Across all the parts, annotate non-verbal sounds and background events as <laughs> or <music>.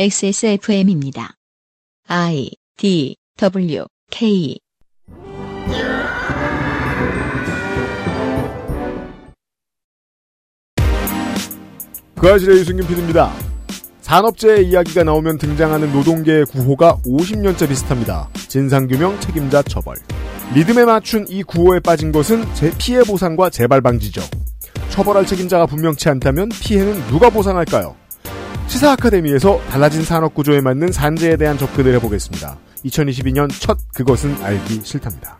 XSFM입니다. I D W K 그 아실의 유승균 PD입니다. 산업재해 이야기가 나오면 등장하는 노동계의 구호가 50년째 비슷합니다. 진상규명, 책임자 처벌. 리듬에 맞춘 이 구호에 빠진 것은 제 피해 보상과 재발 방지죠. 처벌할 책임자가 분명치 않다면 피해는 누가 보상할까요? 시사 아카데미에서 달라진 산업 구조에 맞는 산재에 대한 접근을 해보겠습니다. 2022년 첫 그것은 알기 싫답니다.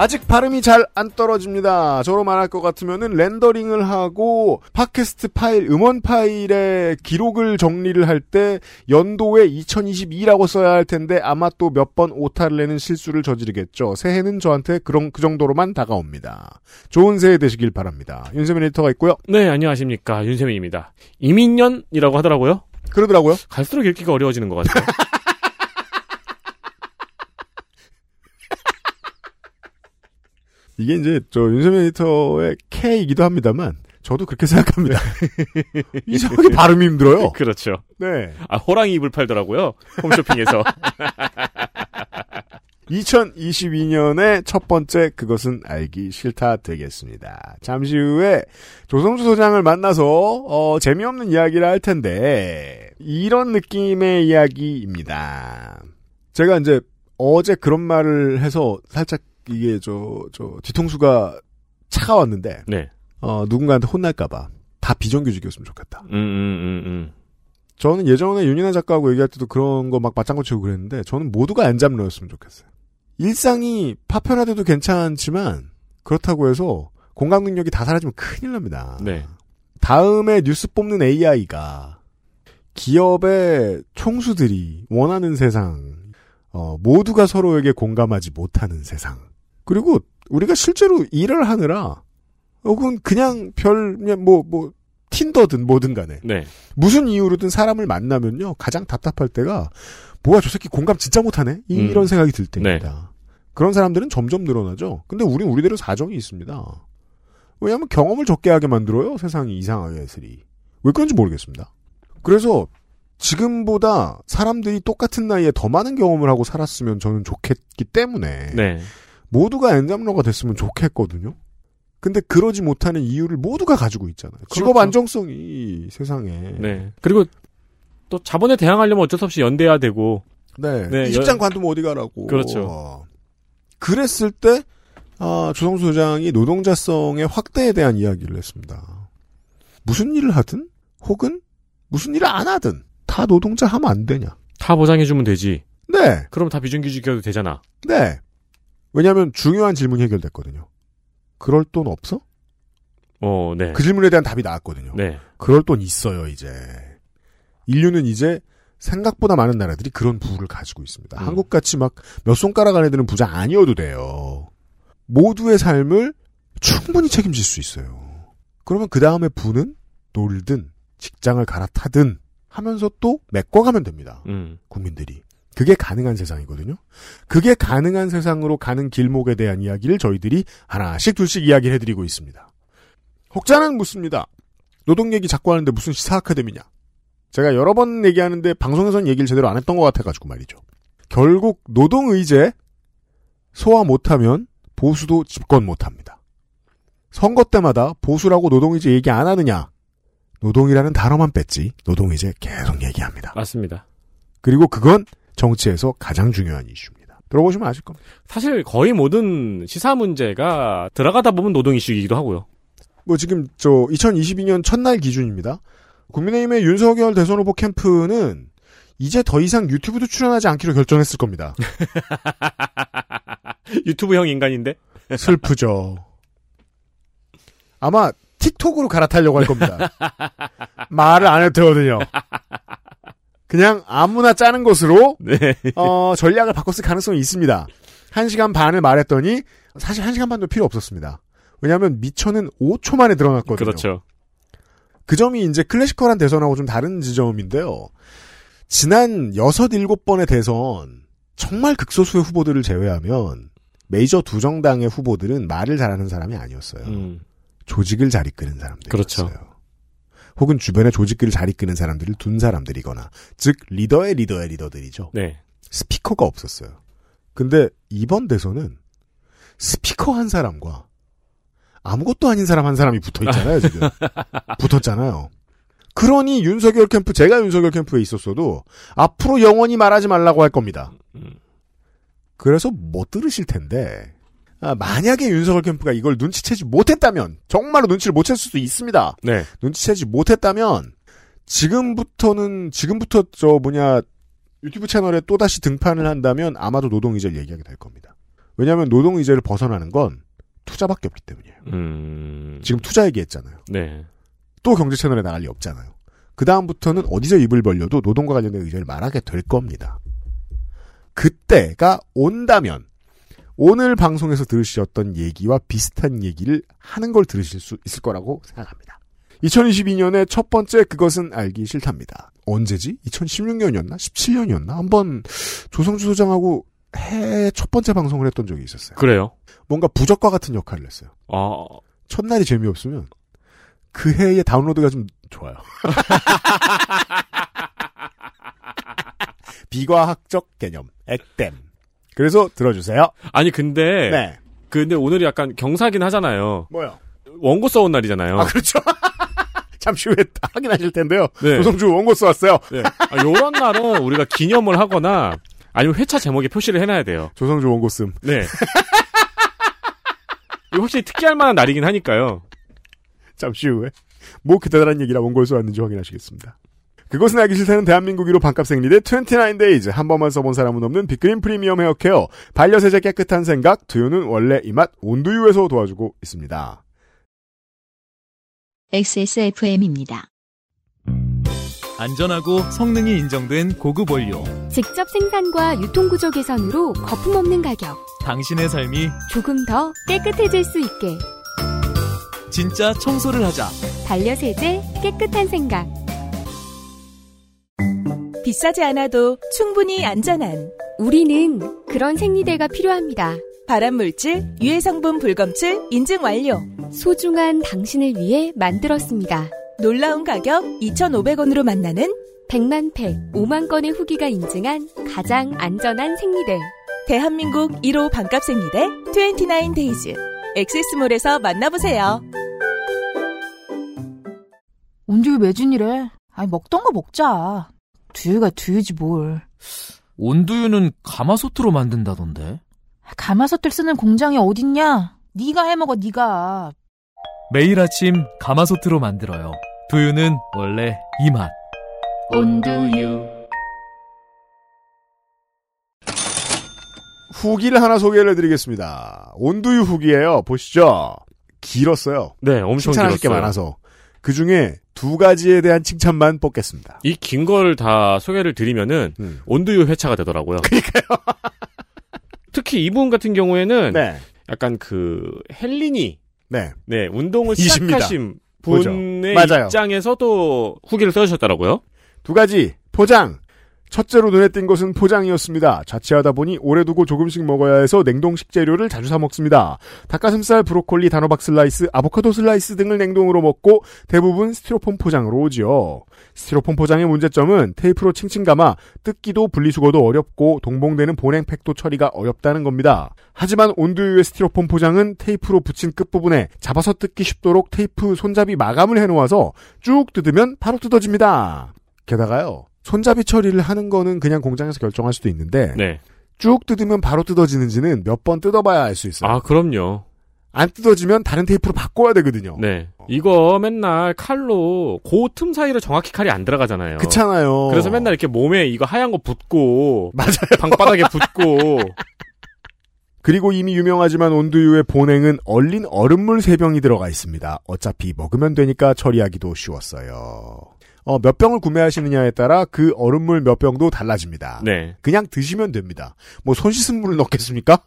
아직 발음이 잘 안 떨어집니다. 저로 말할 것 같으면은 렌더링을 하고 팟캐스트 파일, 음원 파일의 기록을 정리를 할 때 연도에 2022라고 써야 할 텐데 아마 또 몇 번 오타를 내는 실수를 저지르겠죠. 새해는 저한테 그런 그 정도로만 다가옵니다. 좋은 새해 되시길 바랍니다. 윤세민 에디터가 있고요. 네, 안녕하십니까. 윤세민입니다. 이민년이라고 하더라고요. 그러더라고요. 갈수록 읽기가 어려워지는 것 같아요. <laughs> 이게 이제 저 윤세민 에디터의 K이기도 합니다만 저도 그렇게 생각합니다. <laughs> 이상하게 발음이 힘들어요. 그렇죠. 네. 아, 호랑이 입을 팔더라고요. 홈쇼핑에서. <laughs> 2022년의 첫 번째 그것은 알기 싫다 되겠습니다. 잠시 후에 조성주 소장을 만나서 어, 재미없는 이야기를 할 텐데 이런 느낌의 이야기입니다. 제가 이제 어제 그런 말을 해서 살짝 이게 저 저 뒤통수가 차가웠는데 네. 어, 누군가한테 혼날까봐 다 비정규직이었으면 좋겠다. 음, 음, 음, 음. 저는 예전에 윤이나 작가하고 얘기할 때도 그런 거 막 맞장구 치고 그랬는데 저는 모두가 엔잡러였으면 좋겠어요. 일상이 파편화돼도 괜찮지만 그렇다고 해서 공감 능력이 다 사라지면 큰일 납니다. 네. 다음에 뉴스 뽑는 AI가 기업의 총수들이 원하는 세상, 어, 모두가 서로에게 공감하지 못하는 세상. 그리고 우리가 실제로 일을 하느라 혹은 그냥 별 그냥 뭐뭐 틴더든 뭐든 간에 네. 무슨 이유로든 사람을 만나면요 가장 답답할 때가 뭐야 저 새끼 공감 진짜 못하네 이- 음. 이런 생각이 들 때입니다. 그런 사람들은 점점 늘어나죠. 근데 우린 우리대로 사정이 있습니다. 왜냐하면 경험을 적게 하게 만들어요 세상이 이상하게 했으리 왜 그런지 모르겠습니다. 그래서 지금보다 사람들이 똑같은 나이에 더 많은 경험을 하고 살았으면 저는 좋겠기 때문에 네. 모두가 엔잡러가 됐으면 좋겠거든요. 근데 그러지 못하는 이유를 모두가 가지고 있잖아요. 직업 그렇죠. 안정성이 세상에. 네. 그리고 또 자본에 대항하려면 어쩔 수 없이 연대해야 되고. 네. 네, 이 직장 관두면 어디 가라고. 그렇죠. 그랬을 때, 아, 조성수 소장이 노동자성의 확대에 대한 이야기를 했습니다. 무슨 일을 하든, 혹은 무슨 일을 안 하든, 다 노동자 하면 안 되냐. 다 보장해주면 되지. 네. 그럼 다 비정규직이어도 되잖아. 네. 왜냐하면 중요한 질문이 해결됐거든요. 그럴 돈 없어? 어, 네. 그 질문에 대한 답이 나왔거든요. 네. 그럴 돈 있어요, 이제. 인류는 이제 생각보다 많은 나라들이 그런 부를 가지고 있습니다. 음. 한국같이 막 몇 손가락 안에 드는 부자 아니어도 돼요. 모두의 삶을 충분히 책임질 수 있어요. 그러면 그 다음에 부는 놀든 직장을 갈아타든 하면서 또 메꿔가면 됩니다. 음. 국민들이. 그게 가능한 세상이거든요. 그게 가능한 세상으로 가는 길목에 대한 이야기를 저희들이 하나씩 둘씩 이야기를 해드리고 있습니다. 혹자는 묻습니다. 노동 얘기 자꾸 하는데 무슨 시사 아카데미냐? 제가 여러 번 얘기하는데 방송에서는 얘기를 제대로 안 했던 것 같아가지고 말이죠. 결국 노동 의제 소화 못하면 보수도 집권 못합니다. 선거 때마다 보수라고 노동 의제 얘기 안 하느냐? 노동이라는 단어만 뺐지 노동 의제 계속 얘기합니다. 맞습니다. 그리고 그건 정치에서 가장 중요한 이슈입니다. 들어보시면 아실 겁니다. 사실 거의 모든 시사 문제가 들어가다 보면 노동 이슈이기도 하고요. 뭐 지금 저 2022년 첫날 기준입니다. 국민의힘의 윤석열 대선 후보 캠프는 이제 더 이상 유튜브도 출연하지 않기로 결정했을 겁니다. <laughs> 유튜브형 인간인데? 슬프죠. 아마 틱톡으로 갈아타려고 할 겁니다. <laughs> 말을 안 해도 되거든요. 그냥 아무나 짜는 것으로 네. 어, 전략을 바꿨을 가능성이 있습니다. 한 시간 반을 말했더니 사실 한 시간 반도 필요 없었습니다. 왜냐하면 미처는 5초 만에 드러났거든요. 그렇죠. 그 점이 이제 클래시컬한 대선하고 좀 다른 지점인데요. 지난 6, 7번의 대선 정말 극소수의 후보들을 제외하면 메이저 두 정당의 후보들은 말을 잘하는 사람이 아니었어요. 음. 조직을 잘 이끄는 사람들이었어요. 그렇죠. 혹은 주변에 조직을 잘 이끄는 사람들을 둔 사람들이거나 즉 리더의 리더의 리더들이죠. 네. 스피커가 없었어요. 근데 이번 대선은 스피커 한 사람과 아무것도 아닌 사람 한 사람이 붙어 있잖아요, 지금. <laughs> 붙었잖아요. 그러니 윤석열 캠프, 제가 윤석열 캠프에 있었어도 앞으로 영원히 말하지 말라고 할 겁니다. 음. 그래서 못 들으실 텐데, 아, 만약에 윤석열 캠프가 이걸 눈치채지 못했다면, 정말로 눈치를 못 챘을 수도 있습니다. 네. 눈치채지 못했다면, 지금부터는, 지금부터 저 뭐냐, 유튜브 채널에 또 다시 등판을 한다면 아마도 노동이자를 얘기하게 될 겁니다. 왜냐하면 노동이자를 벗어나는 건 투자밖에 없기 때문이에요. 음. 지금 투자 얘기했잖아요. 네. 또 경제 채널에 나갈 리 없잖아요. 그 다음부터는 어디서 입을 벌려도 노동과 관련된 의견을 말하게 될 겁니다. 그때가 온다면 오늘 방송에서 들으셨던 얘기와 비슷한 얘기를 하는 걸 들으실 수 있을 거라고 생각합니다. 2022년의 첫 번째 그것은 알기 싫답니다. 언제지? 2016년이었나? 17년이었나? 한번 조성주 소장하고 해 첫 번째 방송을 했던 적이 있었어요. 그래요. 뭔가 부적과 같은 역할을 했어요. 아, 첫날이 재미없으면 그 해의 다운로드가 좀 좋아요. <laughs> 비과학적 개념, 액땜. 그래서 들어주세요. 아니 근데 네. 근데 오늘이 약간 경사긴 하잖아요. 뭐요? 원고 써온 날이잖아요. 아, 그렇죠. <laughs> 잠시 후에 확인하실 텐데요. 네. 조성주 원고 써왔어요. 네. 아, 요런 날은 우리가 기념을 하거나 아니면 회차 제목에 표시를 해놔야 돼요. 조성주 원고 씀. 네. 이거 확실히 특기할 만한 날이긴 하니까요. 잠시 후에 뭐 그대단한 얘기라 원고를 써왔는지 확인하시겠습니다. 그것은 알기 싫다는 대한민국 1호 반값 생리대 29days 한 번만 써본 사람은 없는 빅그린 프리미엄 헤어케어 반려세제 깨끗한 생각 두유는 원래 이 맛 온두유에서 도와주고 있습니다. XSFM입니다. 안전하고 성능이 인정된 고급 원료. 직접 생산과 유통구조 개선으로 거품 없는 가격. 당신의 삶이 조금 더 깨끗해질 수 있게. 진짜 청소를 하자. 반려세제 깨끗한 생각. 비싸지 않아도 충분히 안전한 우리는 그런 생리대가 필요합니다. 발암물질, 유해성분 불검출 인증 완료. 소중한 당신을 위해 만들었습니다. 놀라운 가격 2,500원으로 만나는 100만 팩, 5만 건의 후기가 인증한 가장 안전한 생리대. 대한민국 1호 반값 생리대 29Days. XS몰에서 만나보세요. 온두유 매진이래. 아니 먹던 거 먹자. 두유가 두유지 뭘. 온두유는 가마솥으로 만든다던데. 가마솥을 쓰는 공장이 어딨냐? 네가 해먹어 네가. 매일 아침 가마솥으로 만들어요. 두유는 원래 이 맛. 온두유. 후기를 하나 소개를 해드리겠습니다. 온두유 후기예요. 보시죠. 길었어요. 네, 엄청 칭찬하실 게 길었어요. 많아서 그 중에 두 가지에 대한 칭찬만 뽑겠습니다. 이긴걸다 소개를 드리면은 음. 온두유 회차가 되더라고요. <laughs> 특히 이분 같은 경우에는 네, 약간 그 헬린이 네, 네 운동을 이십니다. 시작하신 보죠. 분의 맞아요. 입장에서도 후기를 써주셨더라고요. 두 가지 포장. 첫째로 눈에 띈 것은 포장이었습니다. 자취하다 보니 오래 두고 조금씩 먹어야 해서 냉동 식재료를 자주 사 먹습니다. 닭가슴살, 브로콜리, 단호박 슬라이스, 아보카도 슬라이스 등을 냉동으로 먹고 대부분 스티로폼 포장으로 오지요. 스티로폼 포장의 문제점은 테이프로 칭칭 감아 뜯기도 분리수거도 어렵고 동봉되는 보냉팩도 처리가 어렵다는 겁니다. 하지만 온두유의 스티로폼 포장은 테이프로 붙인 끝부분에 잡아서 뜯기 쉽도록 테이프 손잡이 마감을 해놓아서 쭉 뜯으면 바로 뜯어집니다. 게다가요. 손잡이 처리를 하는 거는 그냥 공장에서 결정할 수도 있는데 네. 쭉 뜯으면 바로 뜯어지는지는 몇 번 뜯어봐야 알 수 있어요. 아 그럼요. 안 뜯어지면 다른 테이프로 바꿔야 되거든요. 네. 이거 맨날 칼로 그틈 사이로 정확히 칼이 안 들어가잖아요. 그렇잖아요. 그래서 맨날 이렇게 몸에 이거 하얀 거 붓고 <laughs> 맞아요. 방바닥에 붓고 <laughs> 그리고 이미 유명하지만 온두유의 본행은 얼린 얼음물 3병이 들어가 있습니다. 어차피 먹으면 되니까 처리하기도 쉬웠어요. 어, 몇 병을 구매하시느냐에 따라 그 얼음물 몇 병도 달라집니다. 네. 그냥 드시면 됩니다. 뭐 손 씻은 물을 넣겠습니까?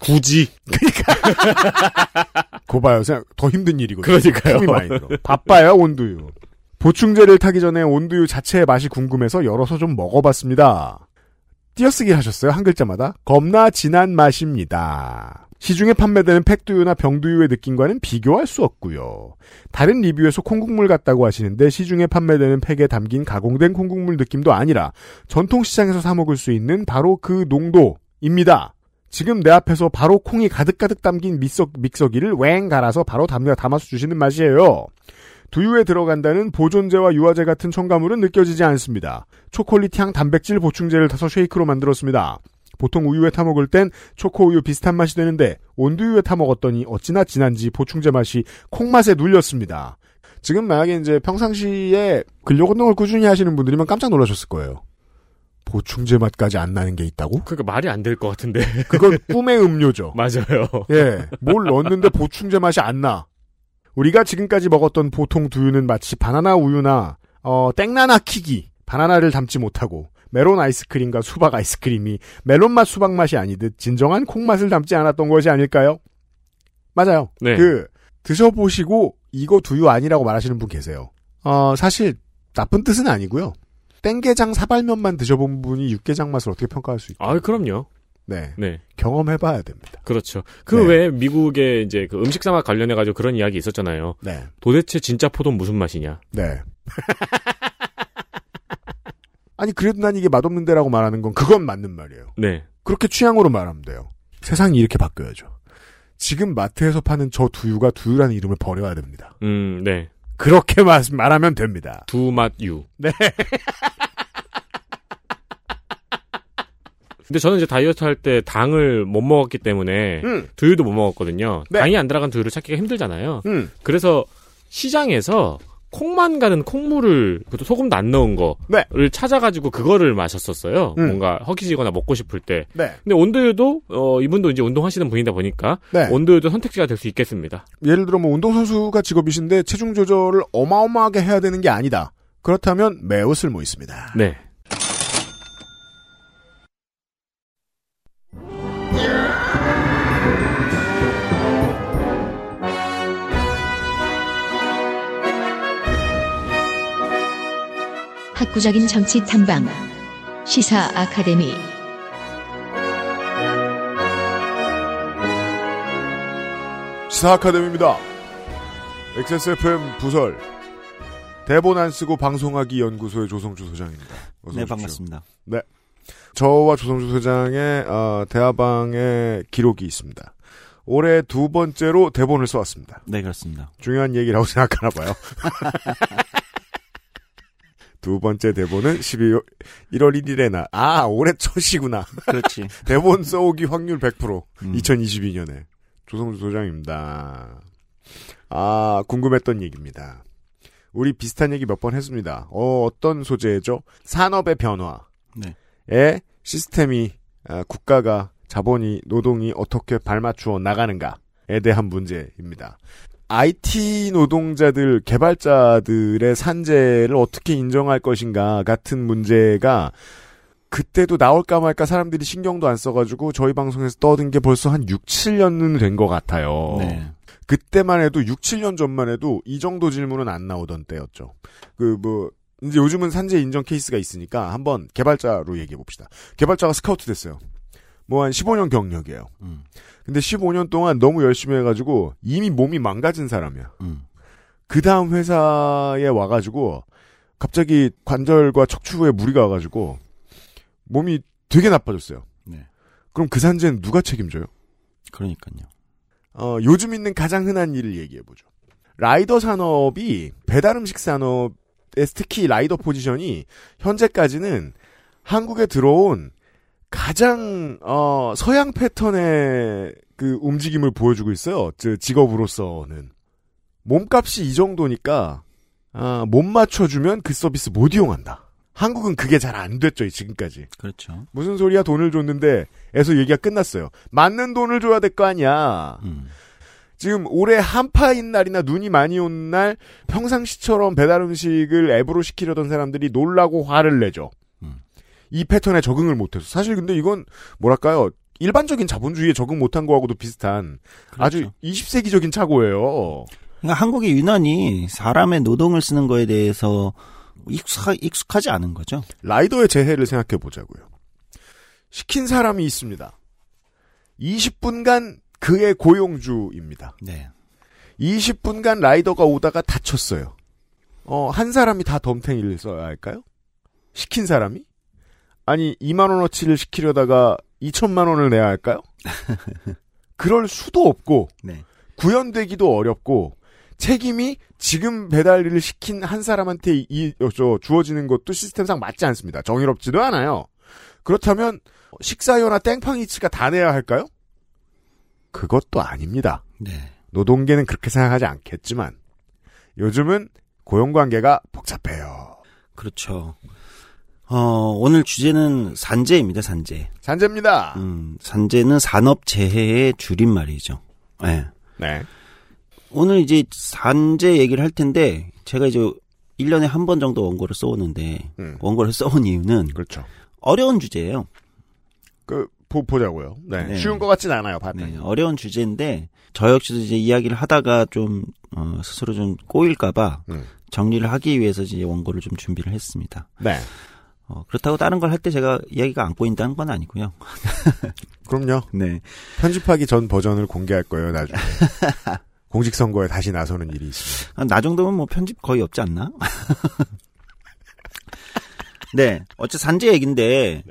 굳이 <laughs> 고 봐요. 생각 더 힘든 일이거든요. 그러니까요. 힘이 많이 들어. 바빠요, 온두유. 보충제를 타기 전에 온두유 자체의 맛이 궁금해서 열어서 좀 먹어봤습니다. 띄어쓰기 하셨어요, 한 글자마다. 겁나 진한 맛입니다. 시중에 판매되는 팩두유나 병두유의 느낌과는 비교할 수 없고요. 다른 리뷰에서 콩국물 같다고 하시는데 시중에 판매되는 팩에 담긴 가공된 콩국물 느낌도 아니라 전통 시장에서 사 먹을 수 있는 바로 그 농도입니다. 지금 내 앞에서 바로 콩이 가득가득 담긴 믹서, 믹서기를 웽 갈아서 바로 담겨 담아서 주시는 맛이에요. 두유에 들어간다는 보존제와 유화제 같은 첨가물은 느껴지지 않습니다. 초콜릿 향 단백질 보충제를 타서 쉐이크로 만들었습니다. 보통 우유에 타 먹을 땐 초코 우유 비슷한 맛이 되는데 온두유에 타 먹었더니 어찌나 진한지 보충제 맛이 콩맛에 눌렸습니다. 지금 만약에 이제 평상시에 근력 운동을 꾸준히 하시는 분들이면 깜짝 놀라셨을 거예요. 보충제 맛까지 안 나는 게 있다고? 그러니까 말이 안 될 것 같은데. <laughs> 그건 꿈의 음료죠. <laughs> 맞아요. 예, 뭘 넣었는데 보충제 맛이 안 나. 우리가 지금까지 먹었던 보통 두유는 마치 바나나 우유나 어, 땡나나 킥이 바나나를 담지 못하고 메론 아이스크림과 수박 아이스크림이 멜론 맛 수박 맛이 아니듯 진정한 콩 맛을 담지 않았던 것이 아닐까요? 맞아요. 네. 그 드셔보시고 이거 두유 아니라고 말하시는 분 계세요. 어, 사실 나쁜 뜻은 아니고요. 땡게장 사발면만 드셔본 분이 육개장 맛을 어떻게 평가할 수 있죠? 아, 그럼요. 네, 네. 경험해봐야 됩니다. 그렇죠. 그 네. 외에 미국의 이제 그 음식사맛 관련해가지고 그런 이야기 있었잖아요. 네, 도대체 진짜 포도는 무슨 맛이냐? 네. <laughs> 아니 그래도 난 이게 맛없는 데라고 말하는 건 그건 맞는 말이에요. 네. 그렇게 취향으로 말하면 돼요. 세상이 이렇게 바뀌어야죠. 지금 마트에서 파는 저 두유가 두유라는 이름을 버려야 됩니다. 음, 네. 그렇게 말, 말하면 됩니다. 두맛유. 네. <laughs> 근데 저는 이제 다이어트 할 때 당을 못 먹었기 때문에 음, 두유도 못 먹었거든요. 네. 당이 안 들어간 두유를 찾기가 힘들잖아요. 음, 그래서 시장에서 콩만 가는 콩물을 그것도 소금도 안 넣은 거를 네. 찾아가지고 그거를 마셨었어요. 음. 뭔가 허기지거나 먹고 싶을 때. 네. 근데 온두유도 어 이분도 이제 운동하시는 분이다 보니까 네. 온두유도 선택지가 될 수 있겠습니다. 예를 들어 뭐 운동선수가 직업이신데 체중 조절을 어마어마하게 해야 되는 게 아니다. 그렇다면 매우 쓸모 있습니다. 네. 학구적인 정치 탐방 시사 아카데미 시사 아카데미입니다. XSFM 부설 대본 안 쓰고 방송하기 연구소의 조성주 소장입니다. 어서 네, 오십시오. 반갑습니다. 저와 조성주 소장의 어, 대화방의 기록이 있습니다. 올해 두 번째로 대본을 써왔습니다. 네, 그렇습니다. 중요한 얘기라고 <laughs> 생각하나 봐요. <laughs> 두 번째 대본은 12월 1월 1일에 나. 아, 올해 첫이구나. 그렇지. <laughs> 대본 써오기 확률 100%. 음. 2022년에. 조성주 소장입니다. 아, 궁금했던 얘기입니다. 우리 비슷한 얘기 몇 번 했습니다. 어, 어떤 소재죠? 산업의 변화에 네. 시스템이, 아, 국가가, 자본이, 노동이 어떻게 발맞추어 나가는가에 대한 문제입니다. IT 노동자들, 개발자들의 산재를 어떻게 인정할 것인가 같은 문제가 그때도 나올까 말까 사람들이 신경도 안 써가지고 저희 방송에서 떠든 게 벌써 한 6, 7년은 된 것 같아요. 네. 그때만 해도 6, 7년 전만 해도 이 정도 질문은 안 나오던 때였죠. 그 뭐 이제 요즘은 산재 인정 케이스가 있으니까 한번 개발자로 얘기해 봅시다. 개발자가 스카우트 됐어요. 뭐 한 15년 경력이에요. 음. 근데 15년 동안 너무 열심히 해가지고 이미 몸이 망가진 사람이야. 음. 그 다음 회사에 와가지고 갑자기 관절과 척추에 무리가 와가지고 몸이 되게 나빠졌어요. 네. 그럼 그 산재는 누가 책임져요? 그러니까요. 어, 요즘 있는 가장 흔한 일을 얘기해보죠. 라이더 산업이 배달 음식 산업에 특히 라이더 포지션이 현재까지는 한국에 들어온 가장 어, 서양 패턴의 그 움직임을 보여주고 있어요. 저 직업으로서는 몸값이 이 정도니까 아, 못 맞춰주면 그 서비스 못 이용한다. 한국은 그게 잘 안 됐죠 지금까지. 그렇죠. 무슨 소리야 돈을 줬는데 에서 얘기가 끝났어요. 맞는 돈을 줘야 될 거 아니야. 음. 지금 올해 한파인 날이나 눈이 많이 온 날 평상시처럼 배달 음식을 앱으로 시키려던 사람들이 놀라고 화를 내죠. 음. 이 패턴에 적응을 못해서 사실 근데 이건 뭐랄까요 일반적인 자본주의에 적응 못한 거하고도 비슷한 그렇죠. 아주 20세기적인 착오예요. 그러니까 한국이 유난히 사람의 노동을 쓰는 거에 대해서 익숙하, 익숙하지 않은 거죠. 라이더의 재해를 생각해 보자고요. 시킨 사람이 있습니다. 20분간 그의 고용주입니다. 네. 20분간 라이더가 오다가 다쳤어요. 어, 한 사람이 다 덤탱이를 써야 할까요? 시킨 사람이? 아니, 2만 원어치를 시키려다가 2천만 원을 내야 할까요? <laughs> 그럴 수도 없고, 네. 구현되기도 어렵고, 책임이 지금 배달을 시킨 한 사람한테 이, 어, 저, 주어지는 것도 시스템상 맞지 않습니다. 정의롭지도 않아요. 그렇다면, 식사료나 땡팡이치가 다 내야 할까요? 그것도 아닙니다. 네. 노동계는 그렇게 생각하지 않겠지만 요즘은 고용관계가 복잡해요. 그렇죠. 어, 오늘 주제는 산재입니다, 산재. 산재입니다. 음, 산재는 산업재해의 줄임말이죠. 네. 네. 오늘 이제 산재 얘기를 할 텐데, 제가 이제 1년에 한 번 정도 원고를 써오는데, 음. 원고를 써온 이유는 그렇죠. 어려운 주제예요. 그 보, 보자고요. 네. 네. 쉬운 것 같진 않아요. 봤더니. 네, 어려운 주제인데, 저 역시도 이제 이야기를 하다가 좀, 어, 스스로 좀 꼬일까봐 음. 정리를 하기 위해서 이제 원고를 좀 준비를 했습니다. 네. 어, 그렇다고 다른 걸 할 때 제가 이야기가 안 꼬인다는 건 아니고요. <laughs> 그럼요. 네. 편집하기 전 버전을 공개할 거예요. 나중에. <laughs> 공직 선거에 다시 나서는 일이 있습니다. 아, 나 정도면 뭐 편집 거의 없지 않나? <laughs> 네. 어째 산재 얘기인데,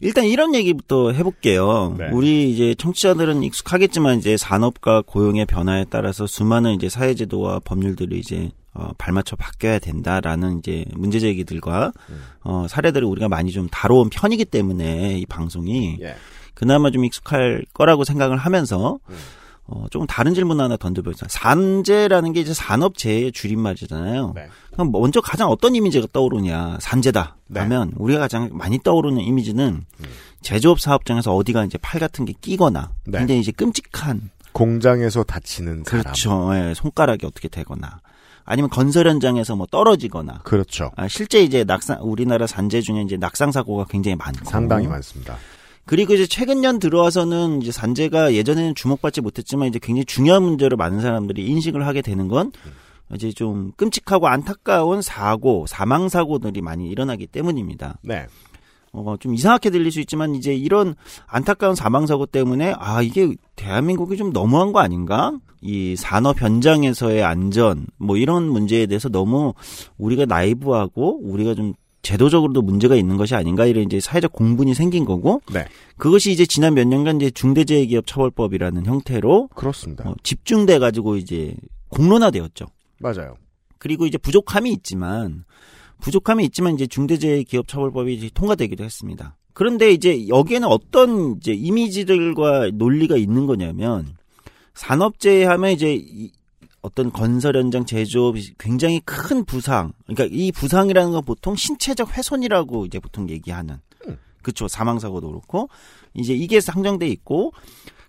일단 이런 얘기부터 해볼게요. 네. 우리 이제 청취자들은 익숙하겠지만 이제 산업과 고용의 변화에 따라서 수많은 이제 사회제도와 법률들이 이제 어, 발맞춰 바뀌어야 된다라는 이제 문제 제기들과 음. 어, 사례들을 우리가 많이 좀 다뤄온 편이기 때문에 이 방송이 예. 그나마 좀 익숙할 거라고 생각을 하면서 음. 어, 조금 다른 질문 하나 던져보자. 산재라는 게 이제 산업재해의 줄임말이잖아요. 네. 그럼 먼저 가장 어떤 이미지가 떠오르냐? 산재다. 네. 하면 우리가 가장 많이 떠오르는 이미지는 음. 제조업 사업장에서 어디가 이제 팔 같은 게 끼거나 네. 굉장히 이제 끔찍한 공장에서 다치는 사람. 그렇죠. 예, 손가락이 어떻게 되거나 아니면 건설 현장에서 뭐 떨어지거나 그렇죠. 아, 실제 이제 낙상 우리나라 산재 중에 이제 낙상 사고가 굉장히 많고 상당히 많습니다. 그리고 이제 최근 년 들어와서는 이제 산재가 예전에는 주목받지 못했지만 이제 굉장히 중요한 문제로 많은 사람들이 인식을 하게 되는 건 이제 좀 끔찍하고 안타까운 사고, 사망 사고들이 많이 일어나기 때문입니다. 네. 어, 좀 이상하게 들릴 수 있지만 이제 이런 안타까운 사망 사고 때문에 아, 이게 대한민국이 좀 너무한 거 아닌가? 이 산업 현장에서의 안전 뭐 이런 문제에 대해서 너무 우리가 나이브하고 우리가 좀 제도적으로도 문제가 있는 것이 아닌가 이런 이제 사회적 공분이 생긴 거고 네. 그것이 이제 지난 몇 년간 이제 중대재해기업처벌법이라는 형태로 그렇습니다. 어, 집중돼 가지고 이제 공론화되었죠. 맞아요. 그리고 이제 부족함이 있지만 부족함이 있지만 이제 중대재해기업처벌법이 통과되기도 했습니다. 그런데 이제 여기에는 어떤 이제 이미지들과 논리가 있는 거냐면 산업재해 하면 이제 이 어떤 건설 현장 제조업이 굉장히 큰 부상. 그러니까 이 부상이라는 건 보통 신체적 훼손이라고 이제 보통 얘기하는. 그렇죠. 사망 사고도 그렇고 이제 이게 상정돼 있고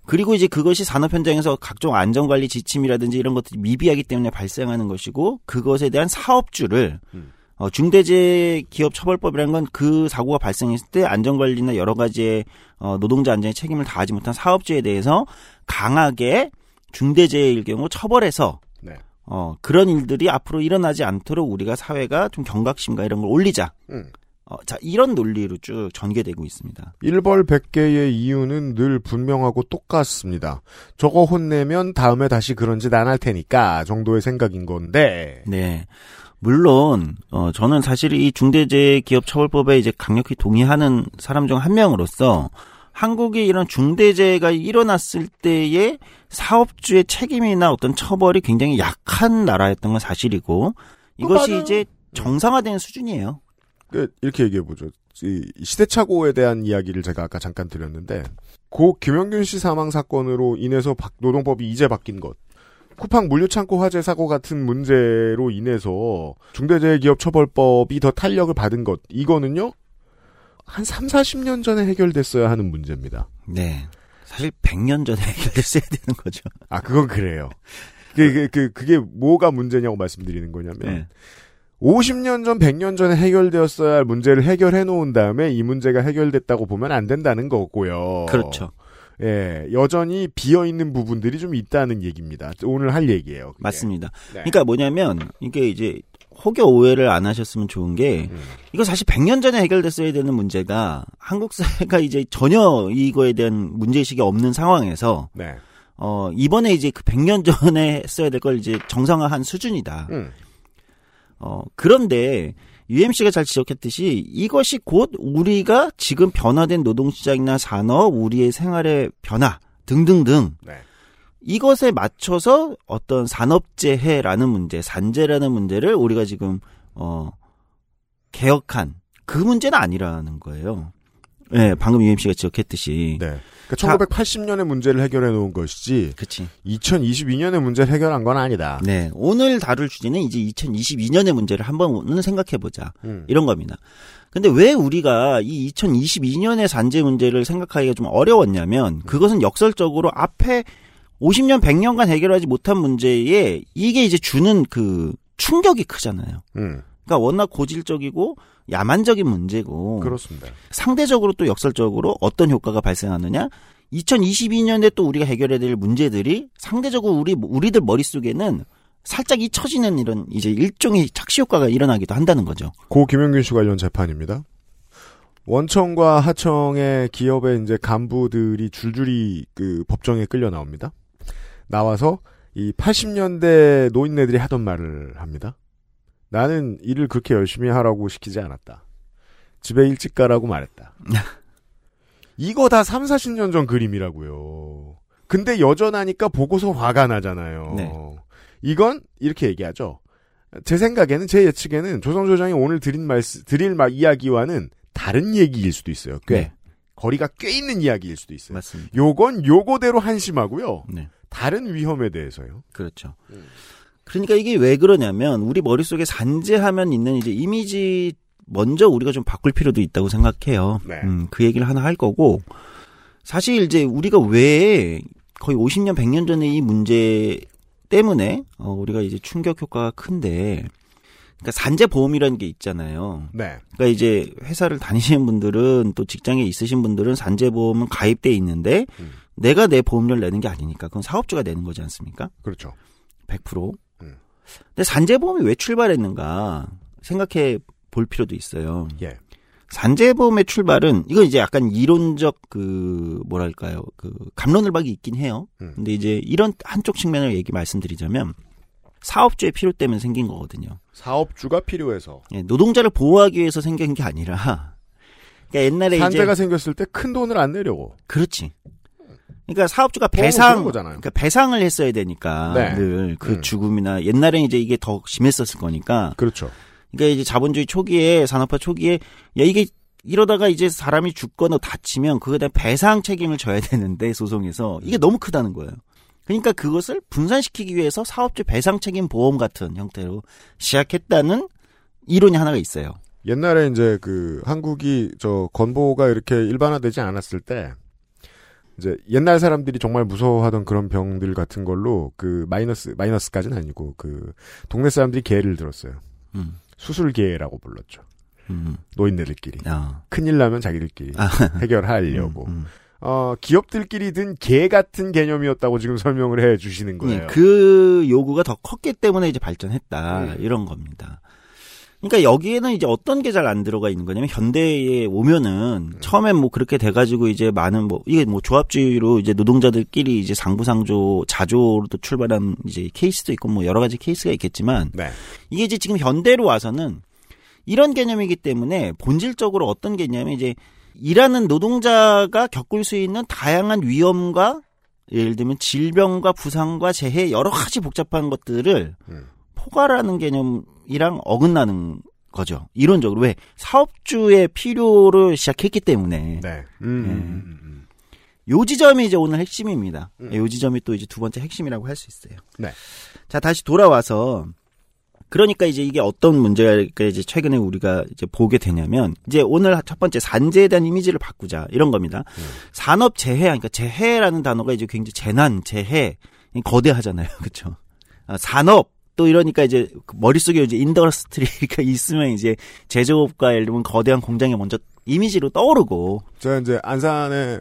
그리고 이제 그것이 산업 현장에서 각종 안전 관리 지침이라든지 이런 것들이 미비하기 때문에 발생하는 것이고 그것에 대한 사업주를 음. 어, 중대재해 기업 처벌법이라는 건 그 사고가 발생했을 때 안전관리나 여러 가지의 어, 노동자 안전에 책임을 다하지 못한 사업주에 대해서 강하게 중대재해일 경우 처벌해서 네. 어, 그런 일들이 앞으로 일어나지 않도록 우리가 사회가 좀 경각심과 이런 걸 올리자. 음. 어, 자, 이런 논리로 쭉 전개되고 있습니다. 일벌 100개의 이유는 늘 분명하고 똑같습니다. 저거 혼내면 다음에 다시 그런 짓 안 할 테니까 정도의 생각인 건데. 네. 물론 어 저는 사실 이 중대재해기업처벌법에 이제 강력히 동의하는 사람 중 한 명으로서 한국에 이런 중대재해가 일어났을 때의 사업주의 책임이나 어떤 처벌이 굉장히 약한 나라였던 건 사실이고 이것이 맞아요. 이제 정상화된 수준이에요. 그, 이렇게 얘기해 보죠. 이 시대착오에 대한 이야기를 제가 아까 잠깐 드렸는데, 고 김영균 씨 사망 사건으로 인해서 박- 노동법이 이제 바뀐 것. 쿠팡 물류창고 화재 사고 같은 문제로 인해서 중대재해기업처벌법이 더 탄력을 받은 것. 이거는요, 한 3, 40년 전에 해결됐어야 하는 문제입니다. 네. 사실 100년 전에 해결됐어야 되는 거죠. 아, 그건 그래요. 그, 그, 그, 그게 뭐가 문제냐고 말씀드리는 거냐면, 네. 50년 전, 100년 전에 해결되었어야 할 문제를 해결해 놓은 다음에 이 문제가 해결됐다고 보면 안 된다는 거고요. 그렇죠. 예, 여전히 비어 있는 부분들이 좀 있다는 얘기입니다. 오늘 할 얘기예요. 그게. 맞습니다. 네. 그러니까 뭐냐면 이게 이제 혹여 오해를 안 하셨으면 좋은 게 음. 이거 사실 100년 전에 해결됐어야 되는 문제가 한국 사회가 이제 전혀 이거에 대한 문제 의식이 없는 상황에서 네. 어, 이번에 이제 그 100년 전에 했어야 될 걸 이제 정상화한 수준이다. 음. 어, 그런데 UMC가 잘 지적했듯이 이것이 곧 우리가 지금 변화된 노동시장이나 산업, 우리의 생활의 변화 등등등 네. 이것에 맞춰서 어떤 산업재해라는 문제, 산재라는 문제를 우리가 지금 어 개혁한 그 문제는 아니라는 거예요. 예, 방금 UMC가 지적했듯이. 네. 그러니까 1980년의 문제를 해결해 놓은 것이지 그치. 2022년의 문제를 해결한 건 아니다. 네. 오늘 다룰 주제는 이제 2022년의 문제를 한번은 생각해 보자. 음. 이런 겁니다. 근데 왜 우리가 이 2022년의 산재 문제를 생각하기가 좀 어려웠냐면 그것은 역설적으로 앞에 50년, 100년간 해결하지 못한 문제에 이게 이제 주는 그 충격이 크잖아요. 음. 그러니까 워낙 고질적이고 야만적인 문제고 그렇습니다. 상대적으로 또 역설적으로 어떤 효과가 발생하느냐? 2022년에 또 우리가 해결해야 될 문제들이 상대적으로 우리 우리들 머릿속에는 살짝 잊혀지는 이런 이제 일종의 착시 효과가 일어나기도 한다는 거죠. 고 김영균 씨 관련 재판입니다. 원청과 하청의 기업의 이제 간부들이 줄줄이 그 법정에 끌려 나옵니다. 나와서 이 80년대 노인네들이 하던 말을 합니다. 나는 일을 그렇게 열심히 하라고 시키지 않았다. 집에 일찍 가라고 말했다. <laughs> 이거 다 3, 40년 전 그림이라고요. 근데 여전하니까 보고서 화가 나잖아요. 네. 이건 이렇게 얘기하죠. 제 생각에는 제 예측에는 조성 조 장이 오늘 드린 말씀 드릴 말 이야기와는 다른 얘기일 수도 있어요. 꽤 네. 거리가 꽤 있는 이야기일 수도 있어요. 맞습니다. 요건 요거대로 한심하고요. 네. 다른 위험에 대해서요. 그렇죠. 그러니까 이게 왜 그러냐면 우리 머릿속에 산재하면 있는 이제 이미지 먼저 우리가 좀 바꿀 필요도 있다고 생각해요. 네. 음, 그 얘기를 하나 할 거고 사실 이제 우리가 왜 거의 50년 100년 전에 이 문제 때문에 어, 우리가 이제 충격 효과가 큰데 그러니까 산재 보험이라는 게 있잖아요. 네. 그러니까 이제 회사를 다니시는 분들은 또 직장에 있으신 분들은 산재 보험은 가입돼 있는데 음. 내가 내 보험료를 내는 게 아니니까 그건 사업주가 내는 거지 않습니까? 그렇죠. 100%. 음. 근데 산재보험이 왜 출발했는가 생각해 볼 필요도 있어요. 예. 산재보험의 출발은 이건 이제 약간 이론적 그 뭐랄까요 그 감론을박이 있긴 해요. 음. 근데 이제 이런 한쪽 측면을 얘기 말씀드리자면 사업주의 필요 때문에 생긴 거거든요. 사업주가 필요해서 예, 노동자를 보호하기 위해서 생긴 게 아니라 <laughs> 그러니까 옛날에 산재가 생겼을 때 큰 돈을 안 내려고 그렇지. 그러니까 사업주가 배상. 그러니까 배상을 했어야 되니까 네. 늘그 음. 죽음이나 옛날에 이제 이게 더 심했었을 거니까. 그렇죠. 그러니까 이제 자본주의 초기에 산업화 초기에 야 이게 이러다가 이제 사람이 죽거나 다치면 그거에 대한 배상 책임을 져야 되는데 소송에서 이게 너무 크다는 거예요. 그러니까 그것을 분산시키기 위해서 사업주 배상 책임 보험 같은 형태로 시작했다는 이론이 하나가 있어요. 옛날에 이제 그 한국이 저 건보가 이렇게 일반화되지 않았을 때 이제 옛날 사람들이 정말 무서워하던 그런 병들 같은 걸로 그 마이너스 마이너스까지는 아니고 그 동네 사람들이 개를 들었어요. 음. 수술개라고 불렀죠. 음. 노인네들끼리 아. 큰일 나면 자기들끼리 아. <laughs> 해결하려고. 음, 음. 어 기업들끼리 든 개 같은 개념이었다고 지금 설명을 해 주시는 거예요. 예, 그 요구가 더 컸기 때문에 이제 발전했다 음. 이런 겁니다. 그러니까 여기에는 이제 어떤 게 잘 안 들어가 있는 거냐면 현대에 오면은 처음엔 뭐 그렇게 돼가지고 이제 많은 뭐 이게 뭐 조합주의로 이제 노동자들끼리 이제 상부상조 자조로도 출발한 이제 케이스도 있고 뭐 여러 가지 케이스가 있겠지만 네. 이게 이제 지금 현대로 와서는 이런 개념이기 때문에 본질적으로 어떤 게 있냐면 이제 일하는 노동자가 겪을 수 있는 다양한 위험과 예를 들면 질병과 부상과 재해 여러 가지 복잡한 것들을 음. 포괄하는 개념 이랑 어긋나는 거죠. 이론적으로 왜 사업주의 필요를 시작했기 때문에 네. 음, 음, 음, 음. 요 지점이 이제 오늘 핵심입니다. 음. 요 지점이 또 이제 두 번째 핵심이라고 할 수 있어요. 네. 자, 다시 돌아와서 그러니까 이제 이게 어떤 문제가 이제 최근에 우리가 이제 보게 되냐면 이제 오늘 첫 번째 산재에 대한 이미지를 바꾸자 이런 겁니다. 음. 산업 재해 그러니까 재해라는 단어가 이제 굉장히 재난, 재해 거대하잖아요. <laughs> 그렇죠? 아, 산업 또 이러니까 이제 그 머릿속에 이제 industry가 <laughs> 있으면 이제 제조업과 예를 들면 거대한 공장이 먼저 이미지로 떠오르고 제가 이제 안산에